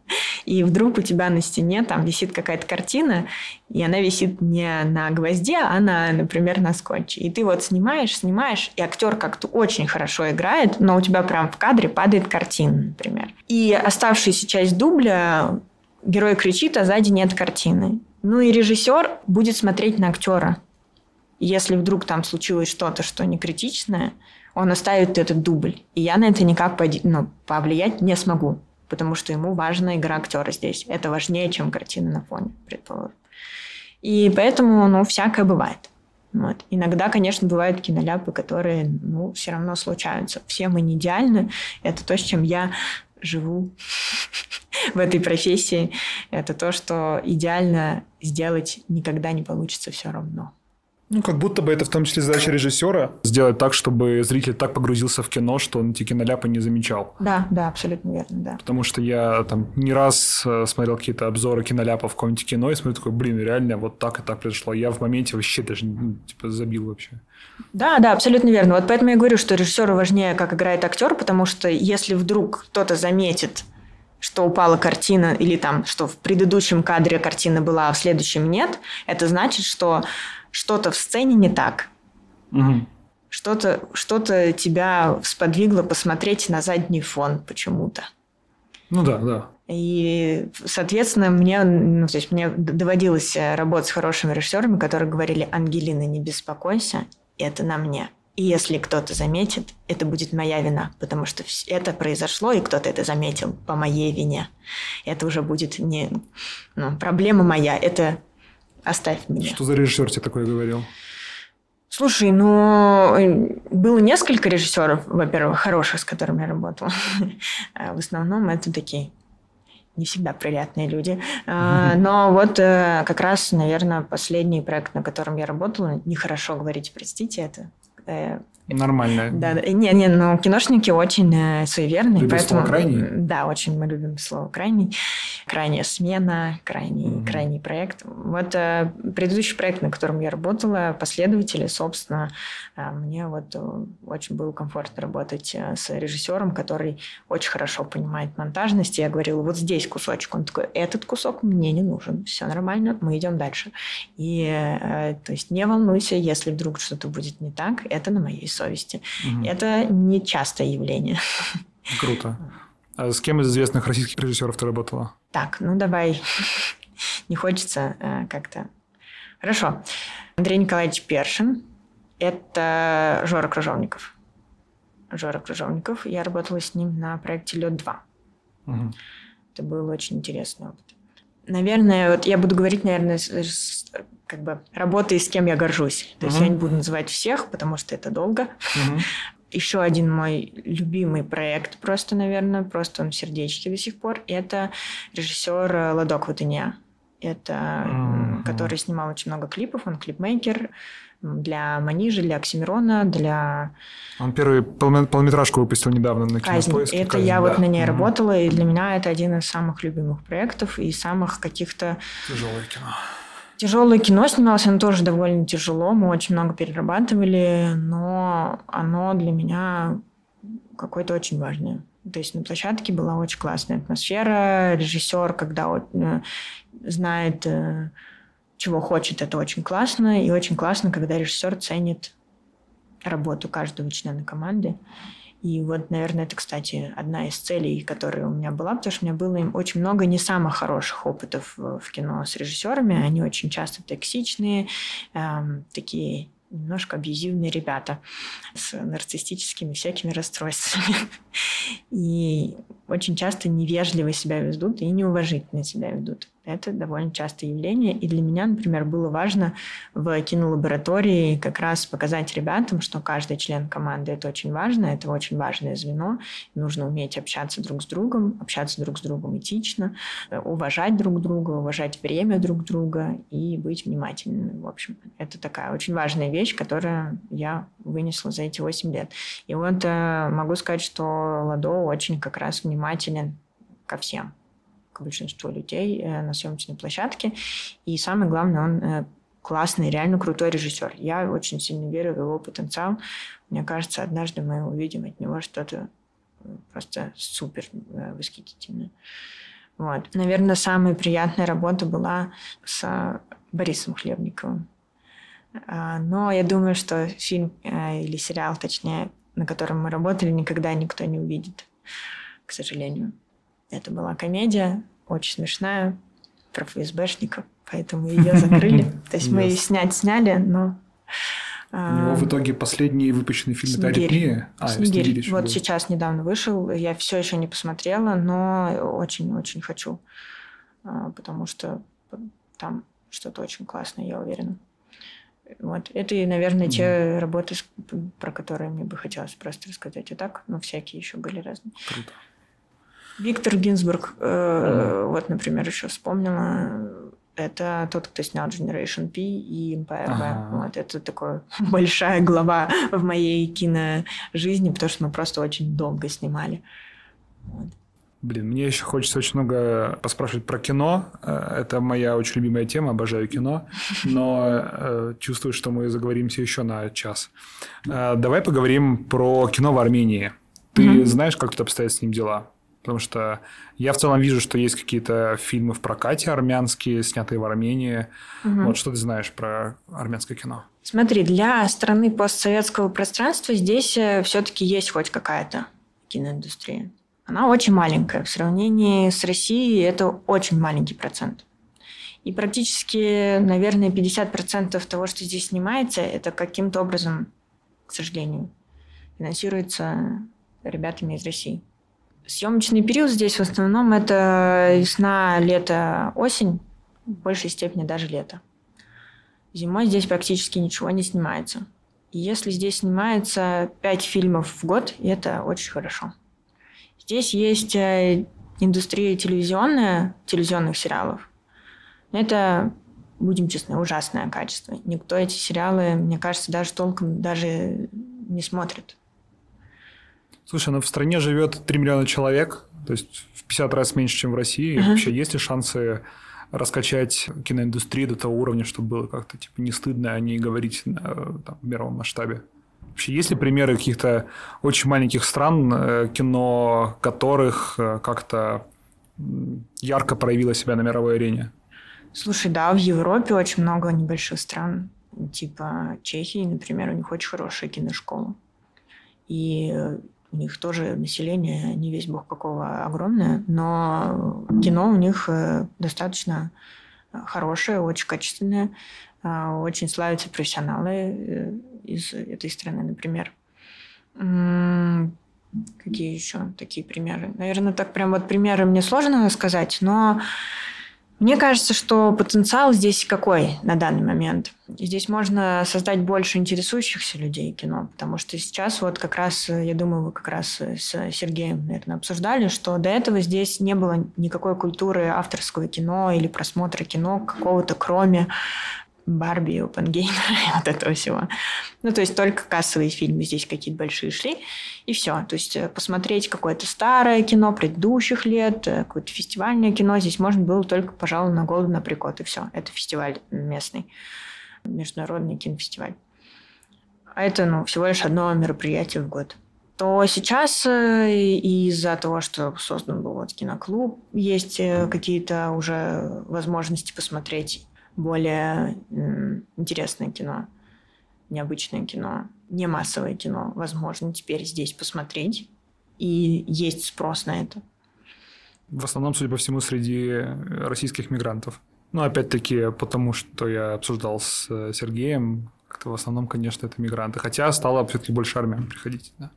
И вдруг у тебя на стене там висит какая-то картина, и она висит не на гвозде, а на, например, на скотче. И ты вот снимаешь, снимаешь, и актер как-то очень хорошо играет, но у тебя прям в кадре падает картина, например. И оставшаяся часть дубля герой кричит, а сзади нет картины. Ну и режиссер будет смотреть на актера если вдруг там случилось что-то, что не критичное, он оставит этот дубль. И я на это никак ну, повлиять не смогу, потому что ему важна игра актера здесь. Это важнее, чем картина на фоне, предположим. И поэтому, ну, всякое бывает. Вот. Иногда, конечно, бывают киноляпы, которые, ну, все равно случаются. Все мы не идеальны. Это то, с чем я живу в этой профессии. Это то, что идеально сделать никогда не получится все равно. Ну, как будто бы это в том числе задача режиссера сделать так, чтобы зритель так погрузился в кино, что он эти киноляпы не замечал. Да, да, абсолютно верно, да. Потому что я там не раз э, смотрел какие-то обзоры киноляпов в каком-нибудь кино и смотрю такой, блин, реально вот так и так произошло. Я в моменте вообще даже ну, типа забил вообще. Да, да, абсолютно верно. Вот поэтому я говорю, что режиссеру важнее, как играет актер, потому что если вдруг кто-то заметит что упала картина, или там, что в предыдущем кадре картина была, а в следующем нет, это значит, что что-то в сцене не так. Угу. Что-то что тебя сподвигло посмотреть на задний фон почему-то. Ну да, да. И, соответственно, мне, ну, то есть мне доводилось э, работать с хорошими режиссерами, которые говорили, Ангелина, не беспокойся, это на мне. И если кто-то заметит, это будет моя вина, потому что это произошло, и кто-то это заметил по моей вине. Это уже будет не ну, проблема моя, это оставь меня. Что за режиссер тебе такое говорил? Слушай, ну, э, было несколько режиссеров, во-первых, хороших, с которыми я работала. А в основном это такие не всегда приятные люди. А, но вот э, как раз, наверное, последний проект, на котором я работала, нехорошо говорить, простите, это э, Нормально. Да, да. Не, не, но киношники очень э, суеверные. Любят поэтому, слово «крайний»? Да, очень мы любим слово «крайний». Крайняя смена, крайний, mm-hmm. крайний проект. Вот э, предыдущий проект, на котором я работала, последователи, собственно, э, мне вот э, очень было комфортно работать э, с режиссером, который очень хорошо понимает монтажность. Я говорила, вот здесь кусочек. Он такой, этот кусок мне не нужен. Все нормально, мы идем дальше. И, э, то есть, не волнуйся, если вдруг что-то будет не так, это на моей совести. Угу. Это не частое явление. Круто. А с кем из известных российских режиссеров ты работала? Так, ну давай. Не хочется э, как-то. Хорошо. Андрей Николаевич Першин. Это Жора Крыжовников. Жора Крыжовников. Я работала с ним на проекте «Лед 2». Угу. Это был очень интересный опыт. Наверное, вот я буду говорить, наверное, с, с, как бы работой, с кем я горжусь. То uh-huh. есть я не буду называть всех, потому что это долго. Uh-huh. Еще один мой любимый проект, просто, наверное, просто он в сердечке до сих пор, это режиссер Ладок Ватыня. Это uh-huh. который снимал очень много клипов, он клипмейкер для Манижи, для Оксимирона, для... Он первый полнометражку выпустил недавно на Казнь. Это Казнь, я да. вот на ней mm-hmm. работала, и для меня это один из самых любимых проектов и самых каких-то... Тяжелое кино. Тяжелое кино снималось, оно тоже довольно тяжело, мы очень много перерабатывали, но оно для меня какое-то очень важное. То есть на площадке была очень классная атмосфера, режиссер, когда э, знает, э, чего хочет, это очень классно, и очень классно, когда режиссер ценит работу каждого члена команды. И вот, наверное, это, кстати, одна из целей, которая у меня была, потому что у меня было очень много не самых хороших опытов в кино с режиссерами. Они очень часто токсичные, эм, такие немножко абьюзивные ребята с нарциссическими всякими расстройствами. И очень часто невежливо себя ведут и неуважительно себя ведут. Это довольно частое явление. И для меня, например, было важно в кинолаборатории как раз показать ребятам, что каждый член команды – это очень важно, это очень важное звено. Нужно уметь общаться друг с другом, общаться друг с другом этично, уважать друг друга, уважать время друг друга и быть внимательными. В общем, это такая очень важная вещь, которую я вынесла за эти 8 лет. И вот э, могу сказать, что Ладо очень как раз внимателен ко всем к большинству людей э, на съемочной площадке. И самое главное, он э, классный, реально крутой режиссер. Я очень сильно верю в его потенциал. Мне кажется, однажды мы увидим от него что-то э, просто супер восхитительное. Вот. Наверное, самая приятная работа была с Борисом Хлебниковым. А, но я думаю, что фильм или сериал, точнее, на котором мы работали, никогда никто не увидит, к сожалению. Это была комедия, очень смешная, про ФСБшников, поэтому ее закрыли. То есть мы ее снять сняли, но... У него в итоге последний выпущенный фильм это «Аритмия». А, Снегирь. Вот сейчас недавно вышел. Я все еще не посмотрела, но очень-очень хочу. А, потому что там что-то очень классное, я уверена. Вот. Это, наверное, те работы, про которые мне бы хотелось просто рассказать. А так, ну, всякие еще были разные. Круто. Виктор Гинзбург, э, вот, например, еще вспомнила, это тот, кто снял Generation P и Empire ага. Вот, это такая большая глава в моей киножизни, потому что мы просто очень долго снимали. Вот. Блин, мне еще хочется очень много поспрашивать про кино. Э, это моя очень любимая тема, обожаю кино. Но э, чувствую, что мы заговоримся еще на час. Э, давай поговорим про кино в Армении. Ты угу. знаешь, как тут обстоят с ним дела? Потому что я в целом вижу, что есть какие-то фильмы в прокате армянские, снятые в Армении. Угу. Вот что ты знаешь про армянское кино? Смотри, для страны постсоветского пространства здесь э, все-таки есть хоть какая-то киноиндустрия. Она очень маленькая. В сравнении с Россией это очень маленький процент. И практически, наверное, 50% того, что здесь снимается, это каким-то образом, к сожалению, финансируется ребятами из России. Съемочный период здесь в основном это весна, лето, осень, в большей степени даже лето. Зимой здесь практически ничего не снимается. И если здесь снимается 5 фильмов в год, это очень хорошо. Здесь есть э, индустрия телевизионная, телевизионных сериалов. Это, будем честны, ужасное качество. Никто эти сериалы, мне кажется, даже толком даже не смотрит. Слушай, ну в стране живет 3 миллиона человек, то есть в 50 раз меньше, чем в России. Uh-huh. Вообще есть ли шансы раскачать киноиндустрию до того уровня, чтобы было как-то типа не стыдно о ней говорить на, там, в мировом масштабе? Вообще есть ли примеры каких-то очень маленьких стран, э, кино которых э, как-то ярко проявило себя на мировой арене? Слушай, да, в Европе очень много небольших стран. Типа Чехии, например, у них очень хорошая киношкола. И у них тоже население не весь бог какого огромное, но кино у них э, достаточно хорошее, очень качественное. А, очень славятся профессионалы э, из этой страны, например. Какие еще такие примеры? Наверное, так прям вот примеры мне сложно сказать, но мне кажется, что потенциал здесь какой на данный момент? Здесь можно создать больше интересующихся людей кино, потому что сейчас вот как раз, я думаю, вы как раз с Сергеем, наверное, обсуждали, что до этого здесь не было никакой культуры авторского кино или просмотра кино какого-то, кроме Барби, Опенгеймера и вот этого всего. Ну, то есть только кассовые фильмы здесь какие-то большие шли, и все. То есть э, посмотреть какое-то старое кино предыдущих лет, э, какое-то фестивальное кино здесь можно было только, пожалуй, на голову на прикот, и все. Это фестиваль местный, международный кинофестиваль. А это, ну, всего лишь одно мероприятие в год то сейчас э, из-за того, что создан был вот киноклуб, есть какие-то уже возможности посмотреть более интересное кино, необычное кино, не массовое кино, возможно, теперь здесь посмотреть. И есть спрос на это. В основном, судя по всему, среди российских мигрантов. Ну, опять-таки, потому что я обсуждал с э, Сергеем, как-то в основном, конечно, это мигранты. Хотя стало все-таки больше армян приходить, да.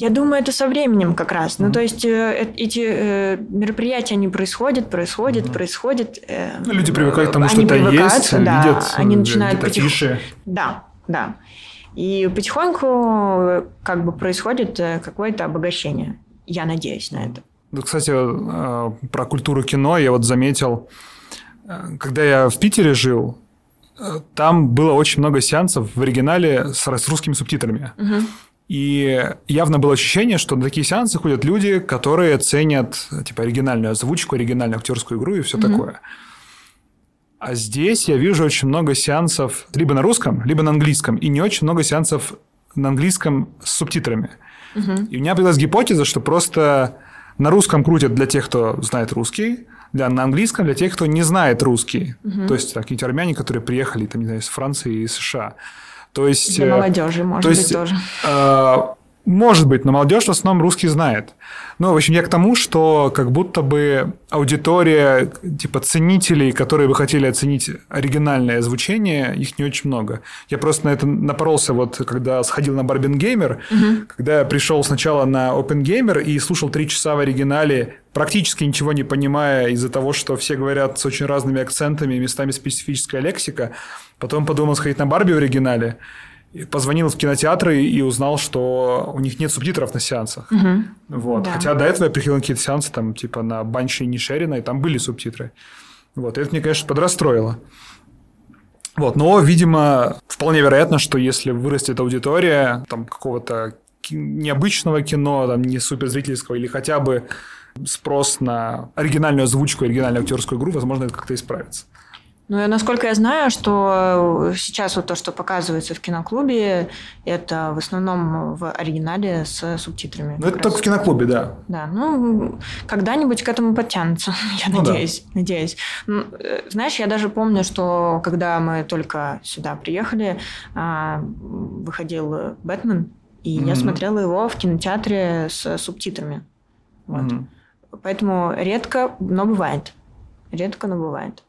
Я думаю, это со временем как раз. Mm-hmm. Ну, то есть э, эти э, мероприятия, они происходят, происходят, mm-hmm. происходят. Э, ну, люди привыкают к тому, что это есть, да, видят они начинают потихоньку. Да, да. И потихоньку как бы происходит э, какое-то обогащение. Я надеюсь на это. Ну, кстати, э, про культуру кино я вот заметил, когда я в Питере жил, там было очень много сеансов в оригинале с русскими субтитрами. Угу. И явно было ощущение, что на такие сеансы ходят люди, которые ценят типа оригинальную озвучку, оригинальную актерскую игру и все mm-hmm. такое. А здесь я вижу очень много сеансов либо на русском, либо на английском, и не очень много сеансов на английском с субтитрами. Угу. И у меня появилась гипотеза, что просто на русском крутят для тех, кто знает русский, для, на английском для тех, кто не знает русский. Угу. То есть какие-то армяне, которые приехали там, не знаю, из Франции и США. То есть, Для э, молодежи, может то быть, есть, тоже. Э, может быть, но молодежь в основном русский знает. Ну, в общем, я к тому, что как будто бы аудитория, типа, ценителей, которые бы хотели оценить оригинальное звучение, их не очень много. Я просто на это напоролся, вот, когда сходил на Барбин Геймер, угу. когда я пришел сначала на Open Gamer и слушал три часа в оригинале, практически ничего не понимая из-за того, что все говорят с очень разными акцентами, местами специфическая лексика. Потом подумал сходить на Барби в оригинале. Позвонил в кинотеатры и узнал, что у них нет субтитров на сеансах. Угу. Вот. Да. Хотя до этого я приходил на какие-то сеансы, там, типа на Банши и Нишерина, и там были субтитры. Вот. И это мне, конечно, подрастроило. Вот. Но, видимо, вполне вероятно, что если вырастет аудитория там, какого-то необычного кино, там, не суперзрительского, или хотя бы спрос на оригинальную озвучку, оригинальную актерскую игру, возможно, это как-то исправится. Ну, насколько я знаю, что сейчас вот то, что показывается в киноклубе, это в основном в оригинале с субтитрами. Ну, это раз. только в киноклубе, да. Да, ну, когда-нибудь к этому подтянутся, я ну, надеюсь. Да. надеюсь. Ну, э, знаешь, я даже помню, что когда мы только сюда приехали, а, выходил «Бэтмен», и mm-hmm. я смотрела его в кинотеатре с субтитрами. Вот. Mm-hmm. Поэтому редко, но бывает. Редко, но бывает.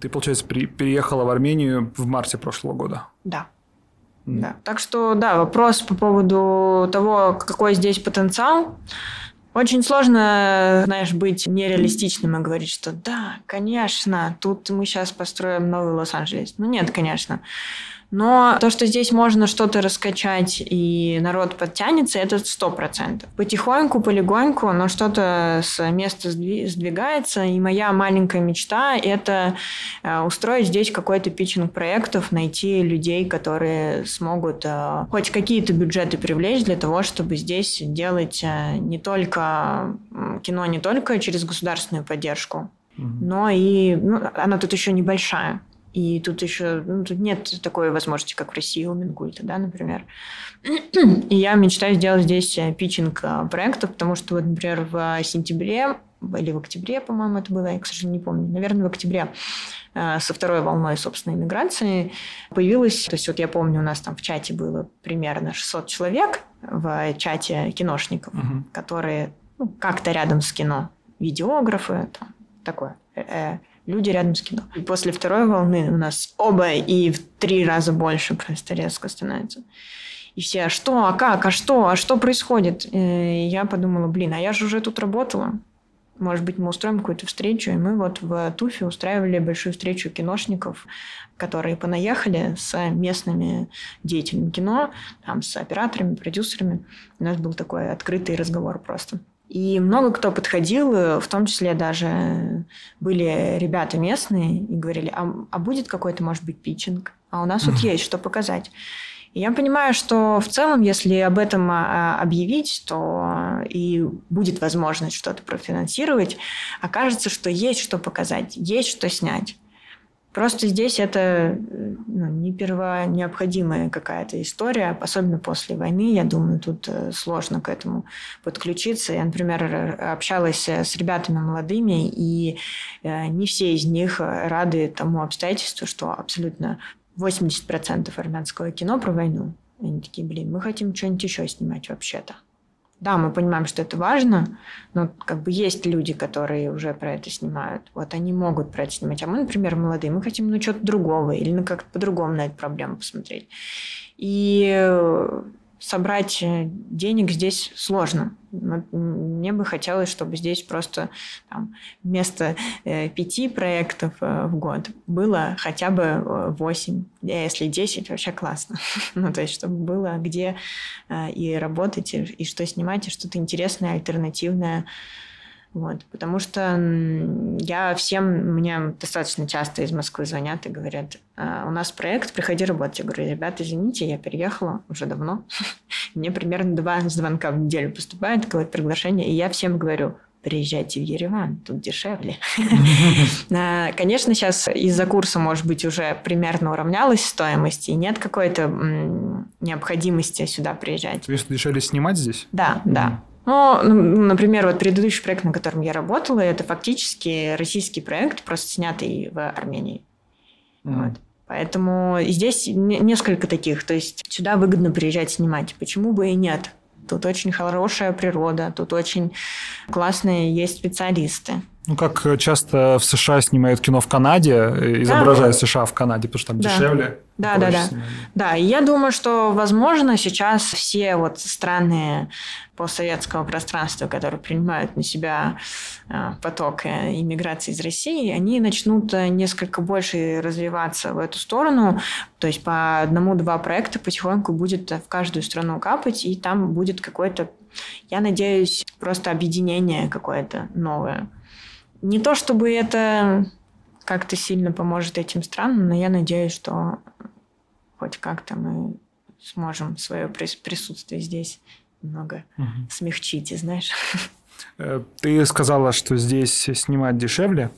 Ты, получается, при, переехала в Армению в марте прошлого года. Да. Mm. Да. Так что, да, вопрос по поводу того, какой здесь потенциал. Очень сложно, знаешь, быть нереалистичным и говорить, что да, конечно, тут мы сейчас построим новый Лос-Анджелес. Ну нет, конечно. Но то, что здесь можно что-то раскачать и народ подтянется, это сто процентов. Потихоньку, полегоньку, но что-то с места сдвигается. И моя маленькая мечта – это э, устроить здесь какой-то питчинг проектов, найти людей, которые смогут э, хоть какие-то бюджеты привлечь для того, чтобы здесь делать э, не только кино, не только через государственную поддержку, но и ну, она тут еще небольшая. И тут еще ну, тут нет такой возможности, как в России у Минкульта, да, например. И я мечтаю сделать здесь э, питчинг э, проектов, потому что, вот, например, в сентябре или в октябре, по-моему, это было, я, к сожалению, не помню, наверное, в октябре э, со второй волной, собственно, иммиграции появилась, то есть вот я помню, у нас там в чате было примерно 600 человек в чате киношников, угу. которые ну, как-то рядом с кино, видеографы, там, такое, люди рядом с кино. И после второй волны у нас оба и в три раза больше просто резко становится. И все, а что, а как, а что, а что происходит? И я подумала, блин, а я же уже тут работала. Может быть, мы устроим какую-то встречу. И мы вот в Туфе устраивали большую встречу киношников, которые понаехали с местными деятелями кино, там, с операторами, продюсерами. У нас был такой открытый разговор просто. И много кто подходил, э, в том числе даже были ребята местные, и говорили, а, а будет какой-то, может быть, питчинг? А у нас вот есть что показать. И я понимаю, что в целом, если об этом а, объявить, то и будет возможность что-то профинансировать, окажется, что есть что показать, есть что снять. Просто здесь это ну, не первонеобходимая какая-то история, особенно после войны. Я думаю, тут э, сложно к этому подключиться. Я, например, общалась с ребятами молодыми, и э, не все из них рады тому обстоятельству, что абсолютно 80% армянского кино про войну. Они такие, блин, мы хотим что-нибудь еще снимать вообще-то. Да, мы понимаем, что это важно, но как бы есть люди, которые уже про это снимают. Вот они могут про это снимать. А мы, например, молодые, мы хотим ну что-то другого или ну, как-то по-другому на эту проблему посмотреть. И собрать э, денег здесь сложно. Мне бы хотелось, чтобы здесь просто там, вместо э, пяти проектов э, в год было хотя бы восемь, если десять, вообще классно. ну, то есть, чтобы было где и работать, и что снимать, и что-то интересное, альтернативное, вот, потому что я всем, мне достаточно часто из Москвы звонят и говорят, «А, у нас проект, приходи работать. Я говорю, ребята, извините, я переехала уже давно. Мне примерно два звонка в неделю поступает, какое-то приглашение, и я всем говорю, приезжайте в Ереван, тут дешевле. А, конечно, сейчас из-за курса, может быть, уже примерно уравнялась стоимость, и нет какой-то необходимости сюда приезжать. Есть дешевле снимать здесь? Да, да. Ну, например, вот предыдущий проект, на котором я работала, это фактически российский проект, просто снятый в Армении. Mm. Вот. Поэтому здесь несколько таких. То есть сюда выгодно приезжать снимать. Почему бы и нет? Тут очень хорошая природа, тут очень классные есть специалисты. Ну, как часто в США снимают кино в Канаде, э, изображают да. США в Канаде, потому что там да. дешевле. Да, да, да. Да, и я думаю, что, возможно, сейчас все вот страны постсоветского пространства, которые принимают на себя э, поток э, иммиграции из России, они начнут несколько больше развиваться в эту сторону. То есть по одному-два проекта потихоньку будет в каждую страну капать, и там будет какое-то, я надеюсь, просто объединение какое-то новое. Не то чтобы это как-то сильно поможет этим странам, но я надеюсь, что хоть как-то мы сможем свое присутствие здесь немного угу. смягчить, знаешь. Э, ты сказала, что здесь снимать дешевле.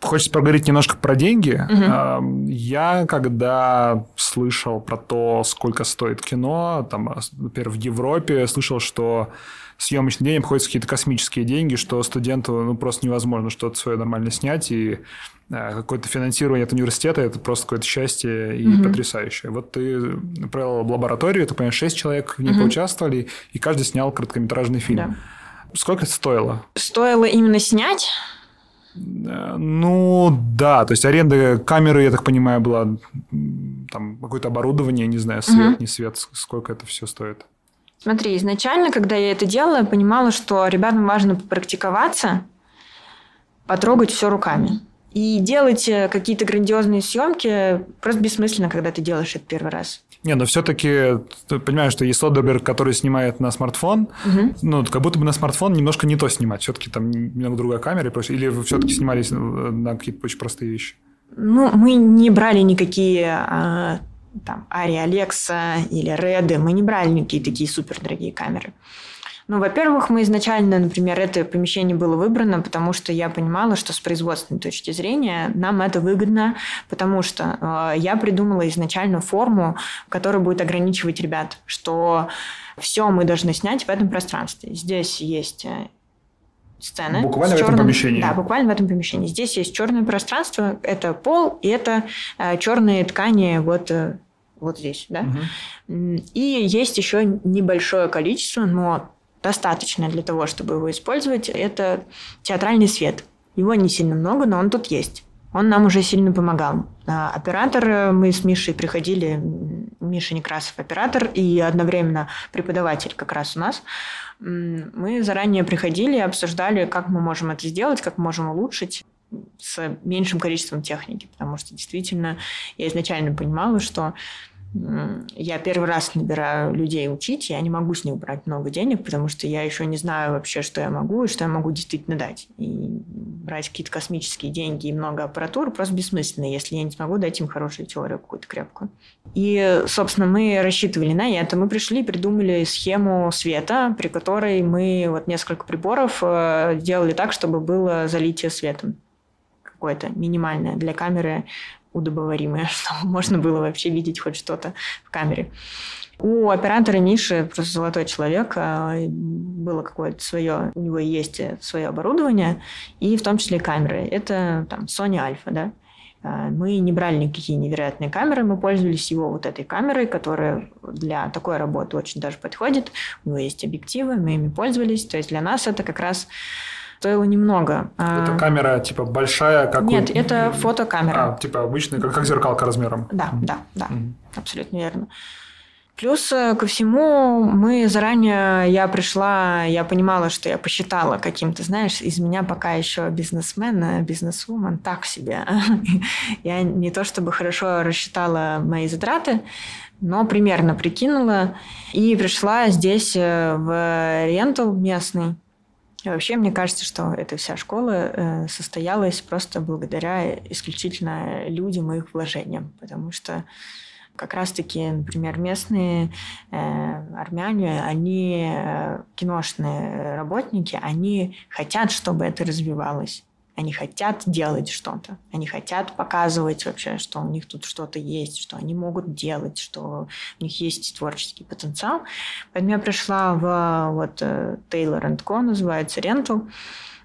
Хочется поговорить немножко про деньги. Угу. Я когда слышал про то, сколько стоит кино, там, например, в Европе, слышал, что съемочный день обходится какие-то космические деньги, что студенту ну, просто невозможно что-то свое нормально снять, и э, какое-то финансирование от университета – это просто какое-то счастье и угу. потрясающее. Вот ты провел лабораторию, ты понимаешь, шесть человек в ней угу. поучаствовали, и каждый снял короткометражный фильм. Да. Сколько это стоило? Стоило именно снять? Э, ну, да, то есть аренда камеры, я так понимаю, была там какое-то оборудование, не знаю, свет, угу. не свет, сколько это все стоит. Смотри, изначально, когда я это делала, я понимала, что ребятам важно попрактиковаться, потрогать все руками. И делать э, какие-то грандиозные съемки просто бессмысленно, когда ты делаешь это первый раз. Не, но все-таки ты понимаешь, что есть Содерберг, который снимает на смартфон, угу. ну, как будто бы на смартфон немножко не то снимать. Все-таки там немного другая камера, или вы все-таки снимались на какие-то очень простые вещи? Ну, мы не брали никакие а, там, Ари Алекса или Реды, мы не брали никакие такие супер дорогие камеры. Ну, во-первых, мы изначально, например, это помещение было выбрано, потому что я понимала, что с производственной точки зрения нам это выгодно, потому что э, я придумала изначально форму, которая будет ограничивать ребят, что все мы должны снять в этом пространстве. Здесь есть э, сцены. Буквально в черным, этом помещении. Да, буквально в этом помещении. Здесь есть черное пространство, это пол, и это э, черные ткани вот э, вот здесь, да. Угу. И есть еще небольшое количество, но достаточное для того, чтобы его использовать. Это театральный свет. Его не сильно много, но он тут есть. Он нам уже сильно помогал. А, оператор, э, мы с Мишей приходили, Миша Некрасов оператор и одновременно преподаватель как раз у нас. Мы заранее приходили и обсуждали, как мы можем это сделать, как можем улучшить с меньшим количеством техники, потому что действительно я изначально понимала, что я первый раз набираю людей учить, я не могу с них брать много денег, потому что я еще не знаю вообще, что я могу и что я могу действительно дать. И брать какие-то космические деньги и много аппаратуры просто бессмысленно, если я не смогу дать им хорошую теорию какую-то крепкую. И, собственно, мы рассчитывали на это. Мы пришли и придумали схему света, при которой мы вот несколько приборов э, делали так, чтобы было залитие светом какое-то минимальное для камеры удобоваримое, чтобы можно было вообще видеть хоть что-то в камере. У оператора Миши, просто золотой человек, а, было какое-то свое, у него есть свое оборудование, и в том числе камеры. Это там Sony Alpha, да. А, мы не брали никакие невероятные камеры, мы пользовались его вот этой камерой, которая для такой работы очень даже подходит. У него есть объективы, мы ими пользовались. То есть для нас это как раз стоило немного. А, это камера типа большая, как Нет, у... это фотокамера. А, типа обычная, как, как зеркалка размером. Да, да, да, mm абсолютно верно. Плюс э, ко всему мы заранее, я пришла, я понимала, что я посчитала каким-то, знаешь, из меня пока еще бизнесмен, а бизнесвумен так себе. я не то чтобы хорошо рассчитала мои затраты, но примерно прикинула и пришла здесь э, в рентал местный и вообще, мне кажется, что эта вся школа э, состоялась просто благодаря исключительно людям и их вложениям, потому что как раз-таки, например, местные э, армяне, они э, киношные работники, они хотят, чтобы это развивалось. Они хотят делать что-то. Они хотят показывать вообще, что у них тут что-то есть, что они могут делать, что у них есть творческий потенциал. Поэтому я пришла в вот э, Taylor Co, называется Rental,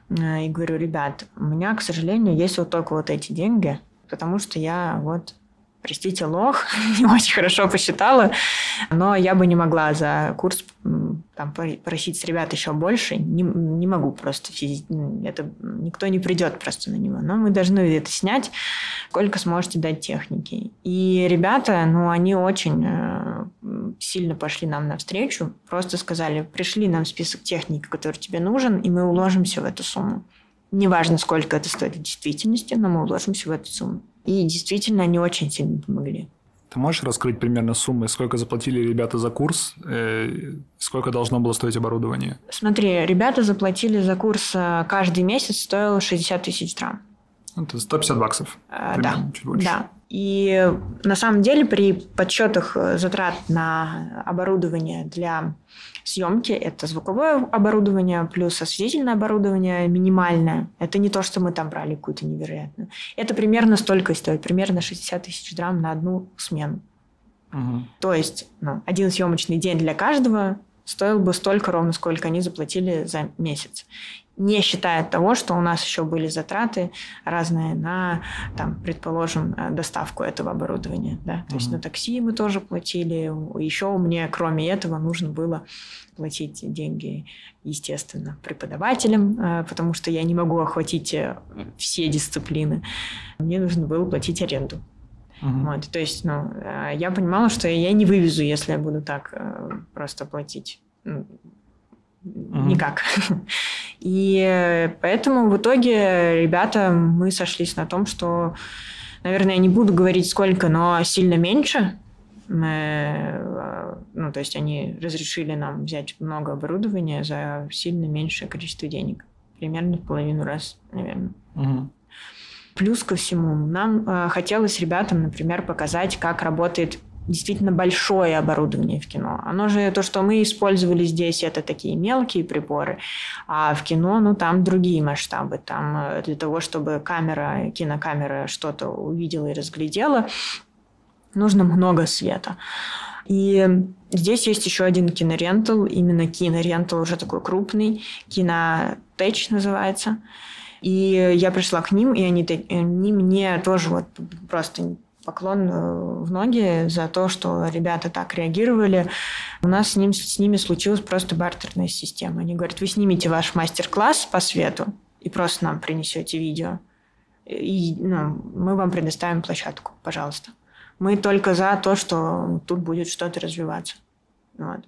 э, и говорю, ребят, у меня, к сожалению, есть вот только вот эти деньги, потому что я вот простите, лох, не очень хорошо посчитала, но я бы не могла за курс там, просить ребят еще больше. Не, не могу просто физически. Ну, это никто не придет просто на него. Но мы должны это снять, сколько сможете дать техники. И ребята, ну, они очень э, сильно пошли нам навстречу. Просто сказали, пришли нам список техники, который тебе нужен, и мы уложимся в эту сумму. Неважно, сколько это стоит в действительности, но мы уложимся в эту сумму. И действительно, они очень сильно помогли. Ты можешь раскрыть примерно суммы, сколько заплатили ребята за курс, э, сколько должно было стоить оборудование? Смотри, ребята заплатили за курс э, каждый месяц, стоило 60 тысяч трам. Это 150 баксов. Э, да, чуть больше. да. И на самом деле при подсчетах затрат на оборудование для съемки, это звуковое оборудование плюс осветительное оборудование минимальное. Это не то, что мы там брали какую-то невероятную. Это примерно столько стоит, примерно 60 тысяч драм на одну смену. Угу. То есть ну, один съемочный день для каждого стоил бы столько ровно, сколько они заплатили за месяц не считая того, что у нас еще были затраты разные на, там, предположим, э, доставку этого оборудования. Да? То mm есть на такси мы тоже платили. Еще мне, кроме этого, нужно было платить деньги, естественно, преподавателям, э, потому что я не могу охватить э, все дисциплины. Мне нужно было платить аренду. Uh-huh. Вот, то есть, ну, я понимала, что я не вывезу, если я буду так просто платить. Uh-huh. Никак. И поэтому в итоге ребята, мы сошлись на том, что, наверное, я не буду говорить сколько, но сильно меньше. Мы, э, ну, то есть они разрешили нам взять много оборудования за сильно меньшее количество денег. Примерно в половину раз, наверное. Угу. Плюс ко всему, нам э, хотелось ребятам, например, показать, как работает действительно большое оборудование в кино. Оно же, то, что мы использовали здесь, это такие мелкие приборы, а в кино, ну, там другие масштабы. Там э, для того, чтобы камера, кинокамера что-то увидела и разглядела, нужно много света. И здесь есть еще один кинорентал, именно кинорентал уже такой крупный, кинотеч называется. И я пришла к ним, и они, они мне тоже вот просто поклон э, в ноги за то, что ребята так реагировали. У нас с, ним, с ними случилась просто бартерная система. Они говорят, вы снимете ваш мастер-класс по свету и просто нам принесете видео. И ну, мы вам предоставим площадку, пожалуйста. Мы только за то, что тут будет что-то развиваться. Вот.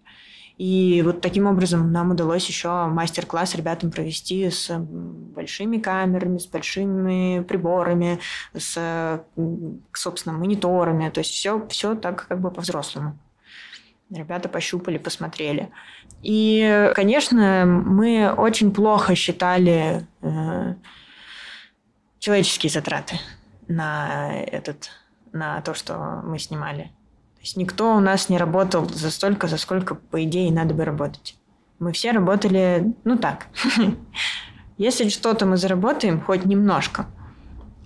И вот таким образом нам удалось еще мастер-класс ребятам провести с большими камерами, с большими приборами, с, собственно, мониторами. То есть все, все так как бы по-взрослому. Ребята пощупали, посмотрели. И, конечно, мы очень плохо считали э, человеческие затраты на этот, на то, что мы снимали есть никто у нас не работал за столько, за сколько, по идее, надо бы работать. Мы все работали, ну так. Если что-то мы заработаем, хоть немножко,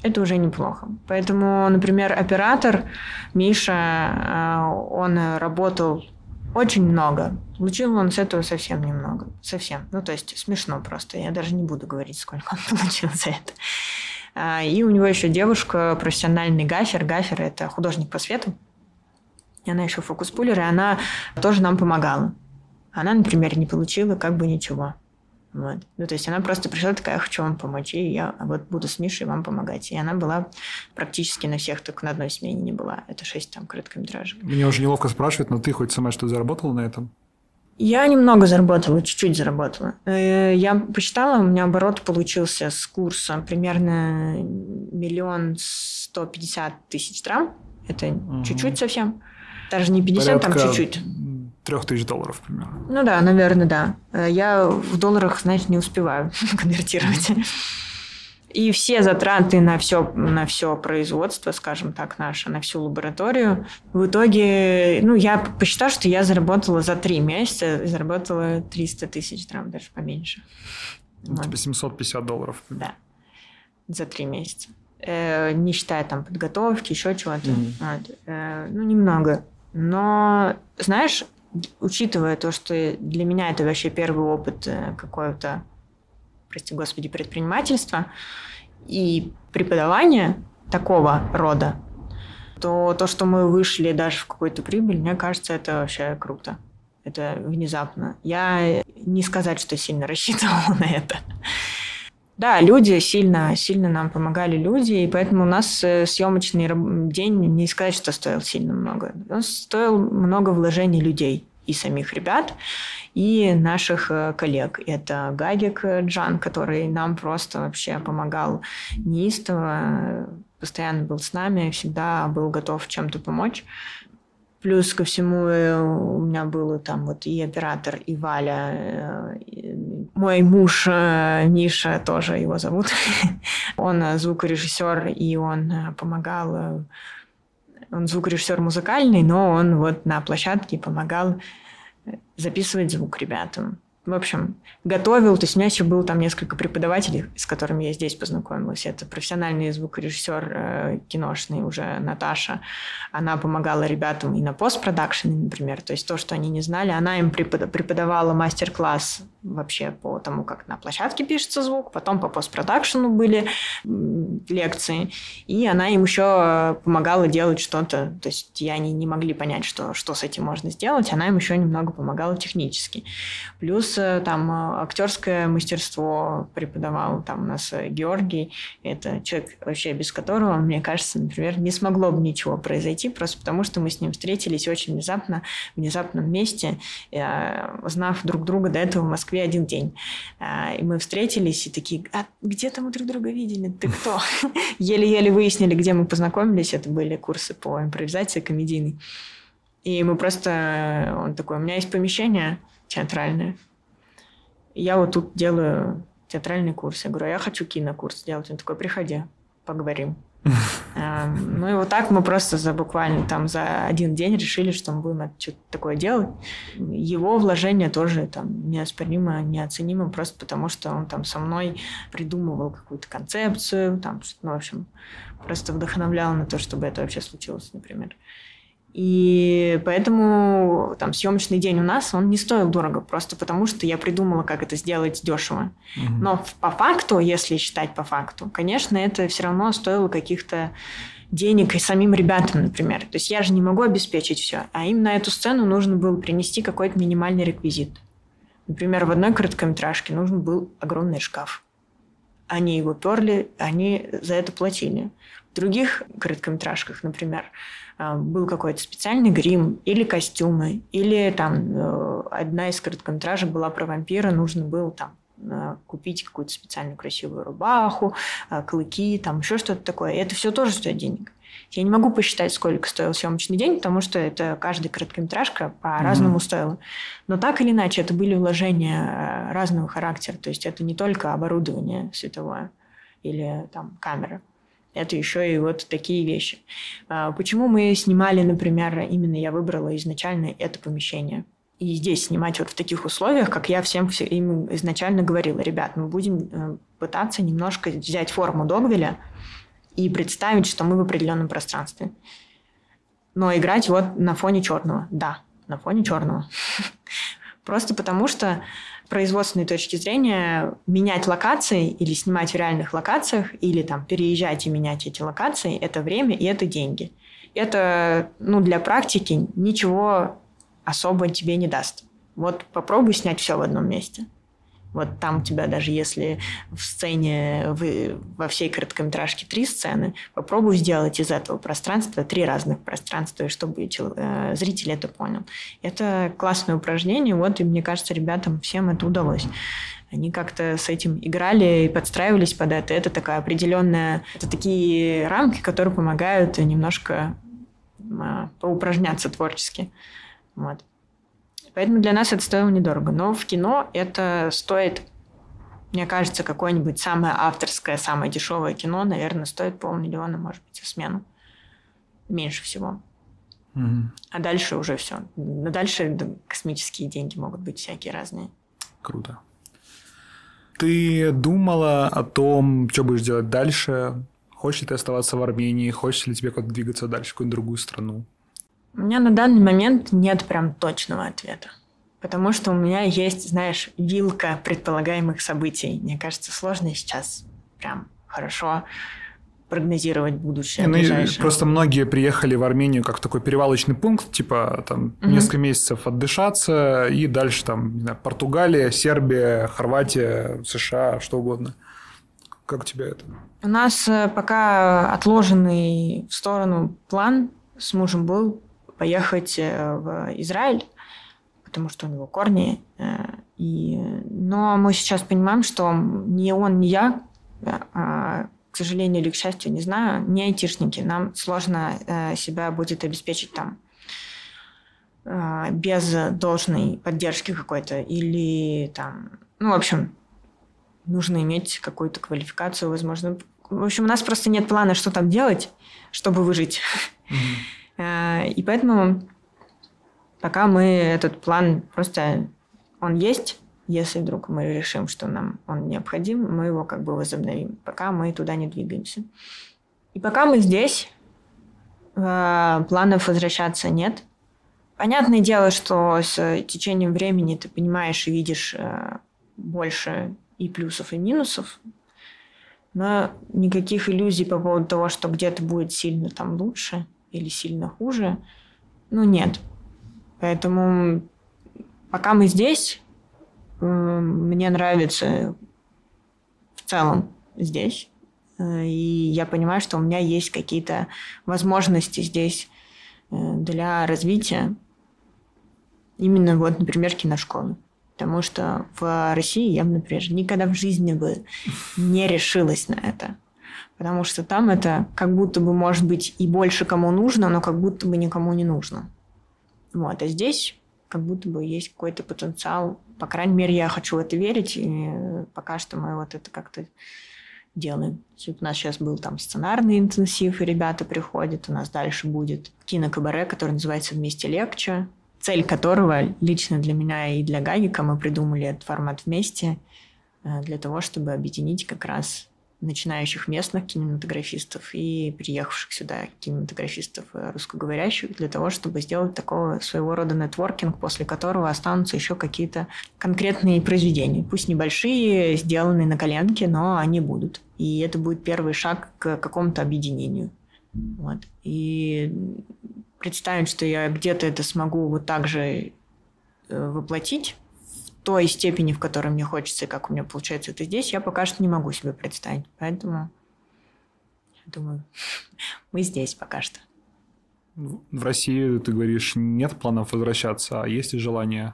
это уже неплохо. Поэтому, например, оператор Миша, э, он работал очень много. Получил он с этого совсем немного. Совсем. Ну, то есть смешно просто. Я даже не буду говорить, сколько он получил за это. А, и у него еще девушка, профессиональный гафер. Гафер – это художник по свету и она еще фокус-пулер, и она тоже нам помогала. Она, например, не получила как бы ничего. Вот. Ну, то есть она просто пришла такая, я хочу вам помочь, и я вот буду с Мишей вам помогать. И она была практически на всех, только на одной смене не была. Это шесть там короткометражек. Мне уже неловко спрашивать, но ты хоть сама что заработала на этом? Я немного заработала, чуть-чуть заработала. Э, я посчитала, у меня оборот получился с курса примерно миллион сто пятьдесят тысяч трам. Это угу. чуть-чуть совсем. Даже не 50, Порядка там чуть-чуть. Трех тысяч долларов примерно. Ну да, наверное, да. Э, я в долларах, знаешь, не успеваю конвертировать. И все затраты на все, на все производство, скажем так, наше, на всю лабораторию, в итоге, ну, я посчитала, что я заработала за три месяца, заработала 300 тысяч, там даже поменьше. Ну, вот. Типа 750 долларов. Да, за три месяца. Э, не считая там подготовки, еще чего-то. Mm-hmm. Вот. Э, ну, немного. Но, знаешь, учитывая то, что для меня это вообще первый опыт э, какого-то, прости господи, предпринимательства и преподавания такого рода, то то, что мы вышли даже в какую-то прибыль, мне кажется, это вообще круто. Это внезапно. Я не сказать, что сильно рассчитывала на это. Да, люди сильно, сильно нам помогали люди, и поэтому у нас э, съемочный день, не сказать, что стоил сильно много. Он стоил много вложений людей и самих ребят, и наших э, коллег. Это Гагик Джан, который нам просто вообще помогал неистово, постоянно был с нами, всегда был готов чем-то помочь. Плюс ко всему э, у меня был там вот и оператор, и Валя, мой муж э, Миша, тоже его зовут. он звукорежиссер, и он помогал Он звукорежиссер музыкальный, но он вот на площадке помогал записывать звук ребятам. В общем, готовил. То есть у меня еще было там несколько преподавателей, с которыми я здесь познакомилась. Это профессиональный звукорежиссер э, киношный уже Наташа. Она помогала ребятам и на постпродакшене, например. То есть то, что они не знали. Она им преподавала мастер-класс вообще по тому, как на площадке пишется звук. Потом по постпродакшену были лекции. И она им еще помогала делать что-то. То есть я они не могли понять, что, что с этим можно сделать. Она им еще немного помогала технически. Плюс там э, актерское мастерство преподавал там у нас э, Георгий. Это человек вообще без которого, мне кажется, например, не смогло бы ничего произойти, просто потому что мы с ним встретились очень внезапно, в внезапном месте, э, узнав друг друга до этого в Москве один день. И мы встретились и такие, а где-то мы друг друга видели, ты кто? Еле-еле выяснили, где мы познакомились. Это были курсы по импровизации комедийной. И мы просто... Он такой, у меня есть помещение театральное я вот тут делаю театральный курс. Я говорю, а я хочу кинокурс сделать. Он такой, приходи, поговорим. Эм, ну и вот так мы просто за буквально там за один день решили, что мы будем что-то такое делать. Его вложение тоже там неоспоримо, неоценимо, просто потому что он там со мной придумывал какую-то концепцию, там, ну, в общем, просто вдохновлял на то, чтобы это вообще случилось, например. И поэтому там съемочный день у нас, он не стоил дорого, просто потому что я придумала, как это сделать дешево. Угу. Но по факту, если считать по факту, конечно, это все равно стоило каких-то денег и самим ребятам, например. То есть я же не могу обеспечить все, а им на эту сцену нужно было принести какой-то минимальный реквизит. Например, в одной короткометражке нужен был огромный шкаф. Они его перли, они за это платили. В других короткометражках, например, был какой-то специальный грим или костюмы, или там э, одна из короткометражек была про вампира, нужно было там э, купить какую-то специальную красивую рубаху, э, клыки, там еще что-то такое. И это все тоже стоит денег. Я не могу посчитать, сколько стоил съемочный день, потому что это каждая короткометражка по-разному mm-hmm. стоила. Но так или иначе, это были вложения разного характера. То есть это не только оборудование световое или там камера это еще и вот такие вещи. А, почему мы снимали, например, именно я выбрала изначально это помещение? И здесь снимать вот в таких условиях, как я всем им изначально говорила, ребят, мы будем э, пытаться немножко взять форму Догвиля и представить, что мы в определенном пространстве. Но играть вот на фоне черного. Да, на фоне черного. Просто потому что производственной точки зрения менять локации или снимать в реальных локациях, или там переезжать и менять эти локации, это время и это деньги. Это ну, для практики ничего особо тебе не даст. Вот попробуй снять все в одном месте – вот там у тебя даже если в сцене, вы, во всей короткометражке три сцены, попробуй сделать из этого пространства три разных пространства, чтобы э, зритель это понял. Это классное упражнение, вот, и мне кажется, ребятам всем это удалось. Они как-то с этим играли и подстраивались под это. Это такая определенная... Это такие рамки, которые помогают немножко поупражняться творчески. Вот. Поэтому для нас это стоило недорого. Но в кино это стоит, мне кажется, какое-нибудь самое авторское, самое дешевое кино, наверное, стоит полмиллиона, может быть, за смену. Меньше всего. Угу. А дальше уже все. Но дальше космические деньги могут быть всякие разные. Круто. Ты думала о том, что будешь делать дальше? Хочешь ли ты оставаться в Армении? Хочешь ли тебе куда-то двигаться дальше, в какую-нибудь другую страну? У меня на данный момент нет прям точного ответа. Потому что у меня есть, знаешь, вилка предполагаемых событий. Мне кажется, сложно сейчас прям хорошо прогнозировать будущее. Ну, просто многие приехали в Армению как такой перевалочный пункт, типа там угу. несколько месяцев отдышаться и дальше там не знаю, Португалия, Сербия, Хорватия, США, что угодно. Как у тебя это? У нас э, пока отложенный в сторону план с мужем был поехать э, в Израиль, потому что у него корни. Э, и... Но мы сейчас понимаем, что ни он, ни я, э, а, к сожалению или к счастью, не знаю, не айтишники. Нам сложно себя будет обеспечить там без должной поддержки какой-то или там, ну, в общем, нужно иметь какую-то квалификацию, возможно, В общем, у нас просто нет плана, что там делать, чтобы выжить. Mm-hmm. И поэтому пока мы этот план просто... Он есть, если вдруг мы решим, что нам он необходим, мы его как бы возобновим. Пока мы туда не двигаемся. И пока мы здесь, э, планов возвращаться нет. Понятное дело, что с течением времени ты понимаешь и видишь э, больше и плюсов, и минусов. Но никаких иллюзий по поводу того, что где-то будет сильно там лучше или сильно хуже, ну нет. Поэтому пока мы здесь, мне нравится в целом здесь. Э, и я понимаю, что у меня есть какие-то возможности здесь э, для развития. Именно вот, например, киношколы. Потому что в России я бы, например, никогда в жизни бы не решилась на это. Потому что там это как будто бы может быть и больше кому нужно, но как будто бы никому не нужно. Вот. А здесь как будто бы есть какой-то потенциал. По крайней мере, я хочу в это верить, и пока что мы вот это как-то делаем. У нас сейчас был там сценарный интенсив, и ребята приходят. У нас дальше будет кинокабаре, который называется «Вместе легче», цель которого лично для меня и для Гагика мы придумали этот формат вместе э, для того, чтобы объединить как раз начинающих местных кинематографистов и приехавших сюда кинематографистов э, русскоговорящих для того, чтобы сделать такого своего рода нетворкинг, после которого останутся еще какие-то конкретные произведения. Пусть небольшие, сделанные на коленке, но они будут. И это будет первый шаг к какому-то объединению. Вот. И представить, что я где-то это смогу вот так же э, воплотить, той степени, в которой мне хочется, и как у меня получается это здесь, я пока что не могу себе представить. Поэтому я думаю, мы здесь пока что. В России, ты говоришь, нет планов возвращаться, а есть ли желание?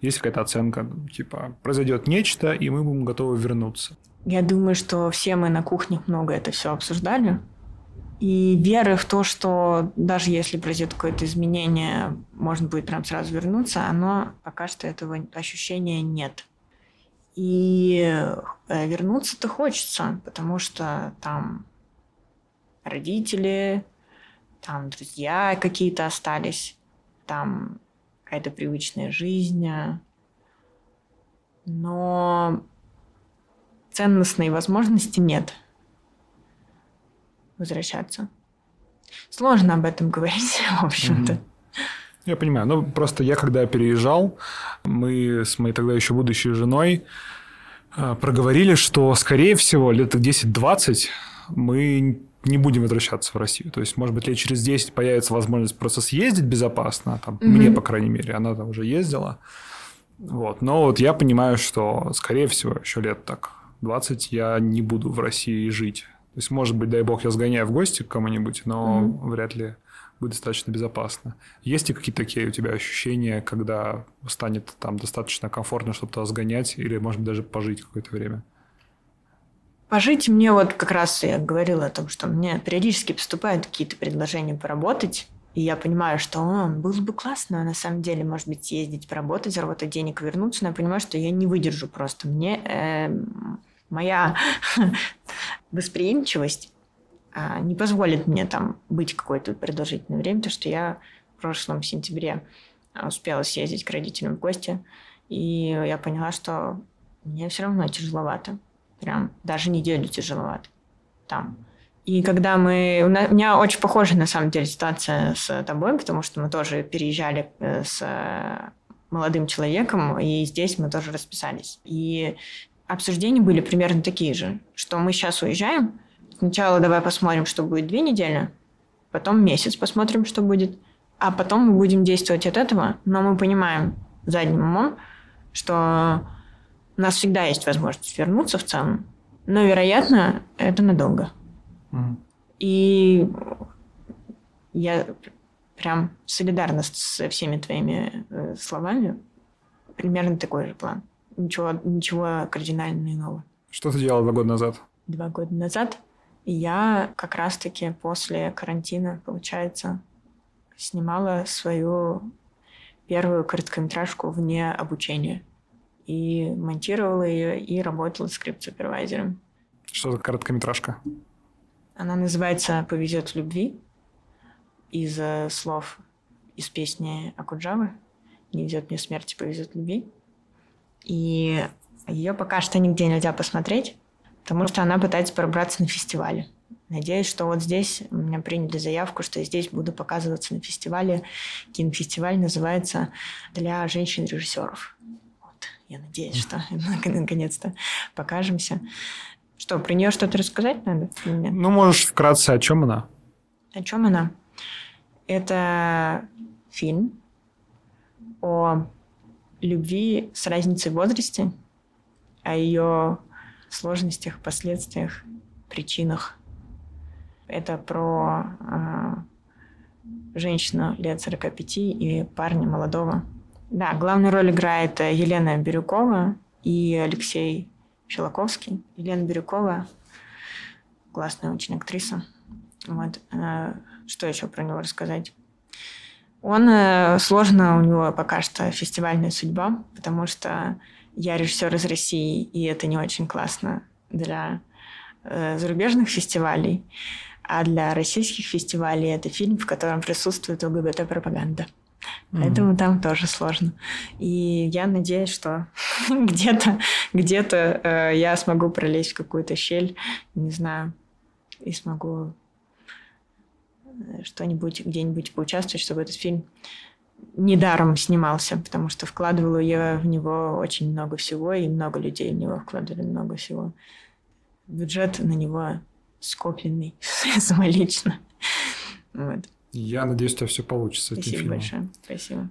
Есть какая-то оценка, типа, произойдет нечто, и мы будем готовы вернуться? Я думаю, что все мы на кухнях много это все обсуждали. И веры в то, что даже если произойдет какое-то изменение, можно будет прям сразу вернуться, оно пока что этого ощущения нет. И э, вернуться-то хочется, потому что там родители, там друзья какие-то остались, там какая-то привычная жизнь. Но ценностной возможности нет – возвращаться. Сложно об этом говорить, в общем-то. Я понимаю. Ну, просто я, когда переезжал, мы с моей тогда еще будущей женой э, проговорили, что, скорее всего, лет 10-20 мы не будем возвращаться в Россию. То есть, может быть, лет через 10 появится возможность просто съездить безопасно. Там, mm-hmm. Мне, по крайней мере, она там уже ездила. Вот. Но вот я понимаю, что, скорее всего, еще лет так 20 я не буду в России жить. То есть, может быть, дай бог, я сгоняю в гости к кому-нибудь, но mm-hmm. вряд ли будет достаточно безопасно. Есть ли какие-то такие у тебя ощущения, когда станет там достаточно комфортно, чтобы туда сгонять, или, может быть, даже пожить какое-то время? Пожить мне вот как раз я говорила о том, что мне периодически поступают какие-то предложения поработать, и я понимаю, что о, было бы классно, на самом деле, может быть, съездить, поработать, заработать денег, вернуться, но я понимаю, что я не выдержу просто. Мне э, моя восприимчивость а, не позволит мне там быть какое-то продолжительное время, потому что я в прошлом сентябре а, успела съездить к родителям в гости, и я поняла, что мне все равно тяжеловато. Прям даже неделю тяжеловато там. И когда мы... У, меня очень похожа, на самом деле, ситуация с тобой, потому что мы тоже переезжали э, с молодым человеком, и здесь мы тоже расписались. И обсуждения были примерно такие же, что мы сейчас уезжаем, сначала давай посмотрим, что будет две недели, потом месяц посмотрим, что будет, а потом мы будем действовать от этого, но мы понимаем задним умом, что у нас всегда есть возможность вернуться в целом, но, вероятно, это надолго. Mm. И я прям солидарна со всеми твоими э, словами. Примерно такой же план ничего, ничего кардинально иного. Что ты делала два года назад? Два года назад я как раз-таки после карантина, получается, снимала свою первую короткометражку вне обучения. И монтировала ее, и работала скрипт-супервайзером. Что за короткометражка? Она называется «Повезет в любви» из слов из песни Акуджавы «Не везет мне смерти, повезет любви». И ее пока что нигде нельзя посмотреть, потому что она пытается пробраться на фестивале. Надеюсь, что вот здесь у меня приняли заявку, что я здесь буду показываться на фестивале. Кинофестиваль называется «Для женщин-режиссеров». Вот. Я надеюсь, что наконец-то покажемся. Что, про нее что-то рассказать надо? Ну, можешь вкратце, о чем она? О чем она? Это фильм о любви с разницей в возрасте, о ее сложностях, последствиях, причинах. Это про э, женщину лет 45 и парня молодого. Да, главную роль играет Елена Бирюкова и Алексей Щелоковский. Елена Бирюкова классная очень актриса. Вот. Э, что еще про него рассказать? Он э, сложно у него пока что фестивальная судьба, потому что я режиссер из России, и это не очень классно для э, зарубежных фестивалей. А для российских фестивалей это фильм, в котором присутствует ЛГБТ-пропаганда. Поэтому mm-hmm. там тоже сложно. И я надеюсь, что где-то где-то э, я смогу пролезть в какую-то щель, не знаю, и смогу что-нибудь где-нибудь поучаствовать, чтобы этот фильм недаром снимался, потому что вкладывала я в него очень много всего, и много людей в него вкладывали много всего. Бюджет на него скопленный самолично. Вот. Я надеюсь, у тебя все получится. Спасибо этим большое. Спасибо.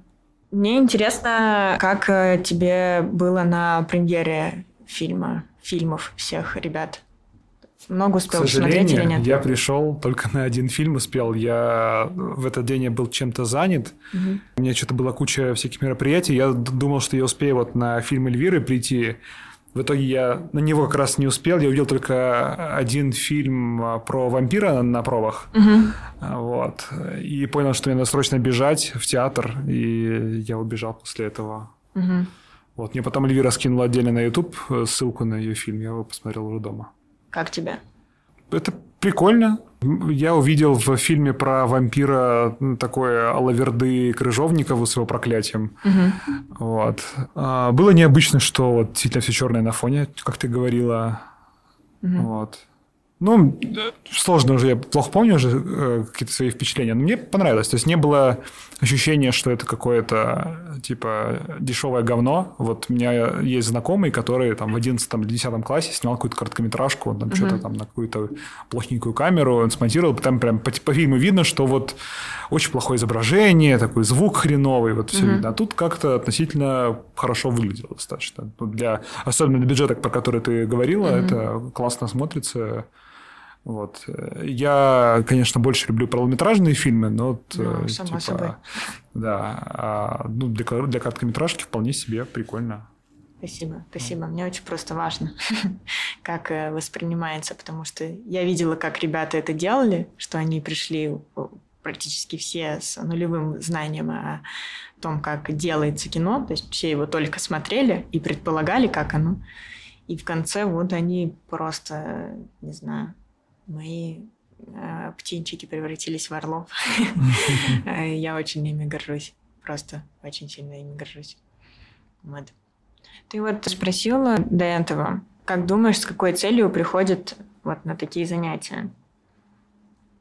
Мне интересно, как э, тебе было на премьере фильма, фильмов всех ребят? Много успел К смотреть или нет? я пришел только на один фильм успел. Я в этот день я был чем-то занят. Угу. У меня что-то была куча всяких мероприятий. Я думал, что я успею вот на фильм Эльвиры прийти. В итоге я на него как раз не успел. Я увидел только один фильм а, про вампира на пробах. Угу. Вот. И понял, что мне надо срочно бежать в театр. И я убежал после этого. Угу. Вот. Мне потом Эльвира скинула отдельно на YouTube э, ссылку на ее фильм. Я его посмотрел уже дома. Как тебе? Это прикольно. Я увидел в фильме про вампира такое Алаверды Крыжовникова с его проклятием. Угу. Вот. А, было необычно, что вот действительно все черное на фоне, как ты говорила. Угу. Вот. Ну, сложно уже, я плохо помню уже э, какие-то свои впечатления, но мне понравилось. То есть не было ощущения, что это какое-то, типа, дешевое говно. Вот у меня есть знакомый, который там в 11-10 классе снял какую-то короткометражку, там uh-huh. что-то там на какую-то плохенькую камеру, он смонтировал, там прям по, по фильму видно, что вот очень плохое изображение, такой звук хреновый, вот все uh-huh. видно. А тут как-то относительно хорошо выглядело достаточно. Для, особенно для бюджета, про который ты говорила, uh-huh. это классно смотрится. Вот. Я, конечно, больше люблю полнометражные фильмы, но ну, само типа, собой. да, а, ну, для, для короткометражки вполне себе прикольно. Спасибо, спасибо. Мне очень просто важно, как э, воспринимается, потому что я видела, как ребята это делали, что они пришли практически все с нулевым знанием о том, как делается кино, то есть все его только смотрели и предполагали, как оно. И в конце вот они просто, не знаю, мои э, птенчики превратились в орлов. Э, я очень ими горжусь. Просто очень сильно ими горжусь. Вот. Ты вот спросила до этого, как думаешь, с какой целью приходят вот на такие занятия?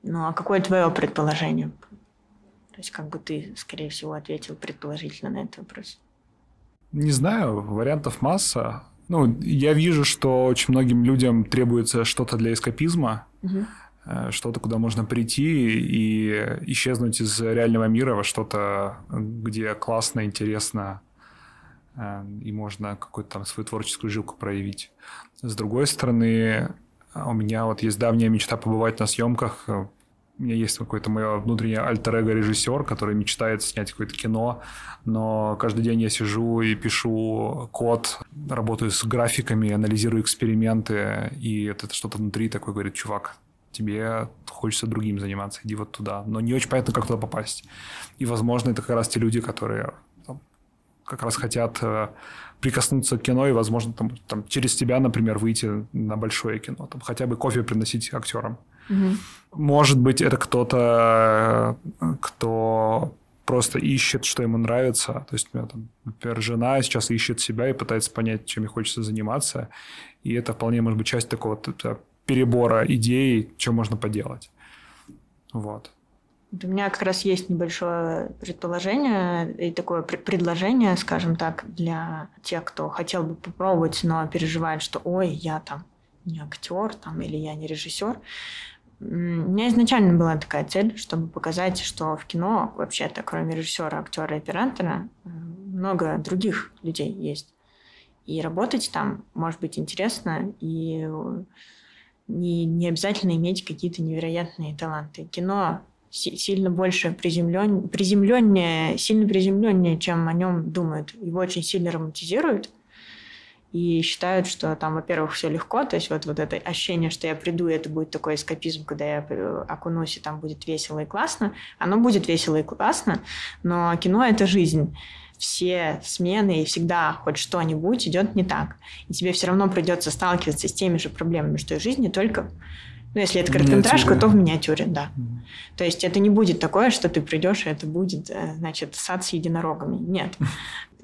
Ну, а какое твое предположение? То есть, как бы ты, скорее всего, ответил предположительно на этот вопрос. Не знаю, вариантов масса. Ну, я вижу, что очень многим людям требуется что-то для эскапизма, угу. что-то, куда можно прийти и исчезнуть из реального мира во что-то, где классно, интересно, э, и можно какую-то там свою творческую жилку проявить. С другой стороны, у меня вот есть давняя мечта побывать на съемках у меня есть какое-то мое внутреннее альтер эго режиссер, который мечтает снять какое-то кино, но каждый день я сижу и пишу код, работаю с графиками, анализирую эксперименты, и это что-то внутри такое говорит, чувак, тебе хочется другим заниматься, иди вот туда. Но не очень понятно, как туда попасть. И, возможно, это как раз те люди, которые как раз хотят э, прикоснуться к кино и, возможно, там, там через тебя, например, выйти на большое кино, там хотя бы кофе приносить актерам. Угу. Может быть, это кто-то, кто просто ищет, что ему нравится. То есть, у меня там, например, жена сейчас ищет себя и пытается понять, чем ей хочется заниматься. И это вполне может быть часть такого перебора идей, что можно поделать. Вот. У меня как раз есть небольшое предположение и такое предложение, скажем так, для тех, кто хотел бы попробовать, но переживает, что ой, я там не актер там, или я не режиссер. У меня изначально была такая цель, чтобы показать, что в кино вообще-то, кроме режиссера, актера и оператора, много других людей есть. И работать там может быть интересно, и не, не обязательно иметь какие-то невероятные таланты. Кино сильно больше приземлен, приземленнее, сильно приземленнее, чем о нем думают. Его очень сильно романтизируют и считают, что там, во-первых, все легко, то есть вот, вот это ощущение, что я приду, и это будет такой эскапизм, когда я окунусь, и там будет весело и классно. Оно будет весело и классно, но кино — это жизнь все смены и всегда хоть что-нибудь идет не так. И тебе все равно придется сталкиваться с теми же проблемами, что и в жизни, только ну, если это короткометражка, то в миниатюре, да. Mm. То есть это не будет такое, что ты придешь, и это будет, э, значит, сад с единорогами. Нет.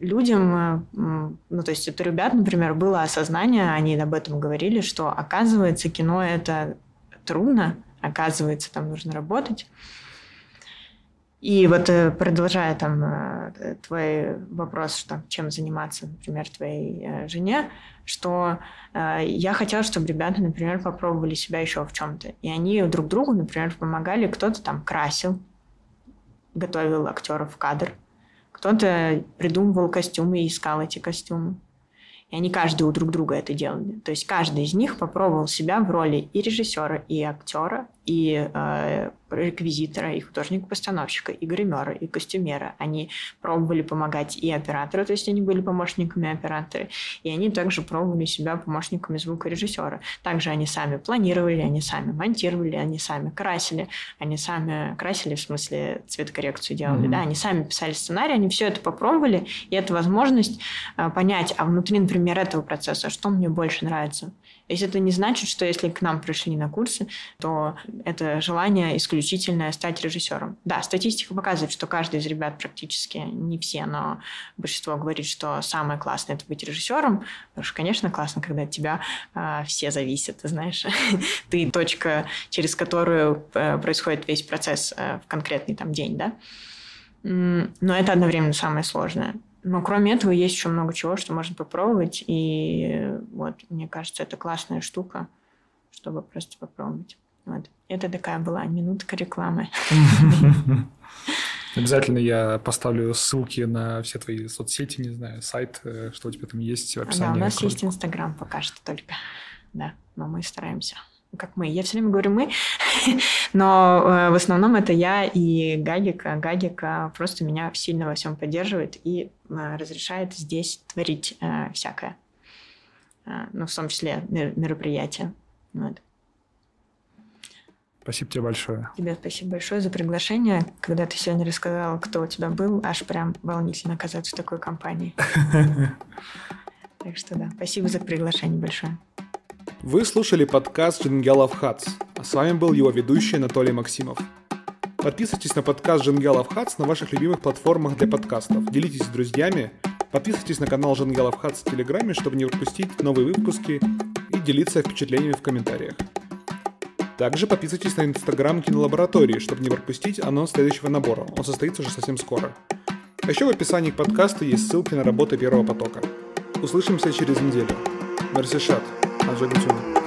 Людям, э, ну, то есть это ребят, например, было осознание, они об этом говорили, что оказывается кино это трудно, оказывается там нужно работать. И вот э, продолжая там э, твой вопрос, что чем заниматься, например, твоей жене, что я хотела, чтобы ребята, например, попробовали себя еще в чем-то. И они друг другу, например, помогали, кто-то там красил, готовил актеров в кадр, кто-то придумывал костюмы и искал эти костюмы. И они каждый у друг друга это делали. То есть каждый из них попробовал себя в роли и режиссера, и актера, и э, реквизитора, и художника-постановщика, и гримера, и костюмера. Они пробовали помогать и оператору, то есть они были помощниками оператора, и они также пробовали себя помощниками звукорежиссера. Также они сами планировали, они сами монтировали, они сами красили, они сами красили, в смысле цветокоррекцию делали, mm-hmm. да, они сами писали сценарий, они все это попробовали, и это возможность э, понять, а внутри, например, этого процесса, что мне больше нравится. Если это не значит, что если к нам пришли на курсы, то это желание исключительное стать режиссером. Да, статистика показывает, что каждый из ребят практически, не все, но большинство говорит, что самое классное – это быть режиссером. Потому что, конечно, классно, когда от тебя э, все зависят, ты знаешь. ты точка, через которую э, происходит весь процесс э, в конкретный там день, да. Но это одновременно самое сложное. Но кроме этого есть еще много чего, что можно попробовать. И вот, мне кажется, это классная штука, чтобы просто попробовать. Вот. Это такая была минутка рекламы. Обязательно я поставлю ссылки на все твои соцсети, не знаю, сайт, э, что у тебя там есть в описании. Да, у нас есть Инстаграм пока что только. Да, но мы стараемся как мы. Я все время говорю мы, но э, в основном это я и Гагика. Гагика просто меня сильно во всем поддерживает и разрешает здесь творить э, всякое. Ну, в том числе мероприятия. Вот. Спасибо тебе большое. Тебе спасибо большое за приглашение. Когда ты сегодня рассказал, кто у тебя был, аж прям волнительно оказаться в такой компании. Так что да, спасибо за приглашение большое. Вы слушали подкаст Джингелов Хатс, а с вами был его ведущий Анатолий Максимов. Подписывайтесь на подкаст Жангелов Хац на ваших любимых платформах для подкастов. Делитесь с друзьями. Подписывайтесь на канал Жангелов Хац в Телеграме, чтобы не пропустить новые выпуски и делиться впечатлениями в комментариях. Также подписывайтесь на инстаграм кинолаборатории, чтобы не пропустить анонс следующего набора. Он состоится уже совсем скоро. А еще в описании к подкасту есть ссылки на работы первого потока. Услышимся через неделю. Мерсишат. Аджагутюна.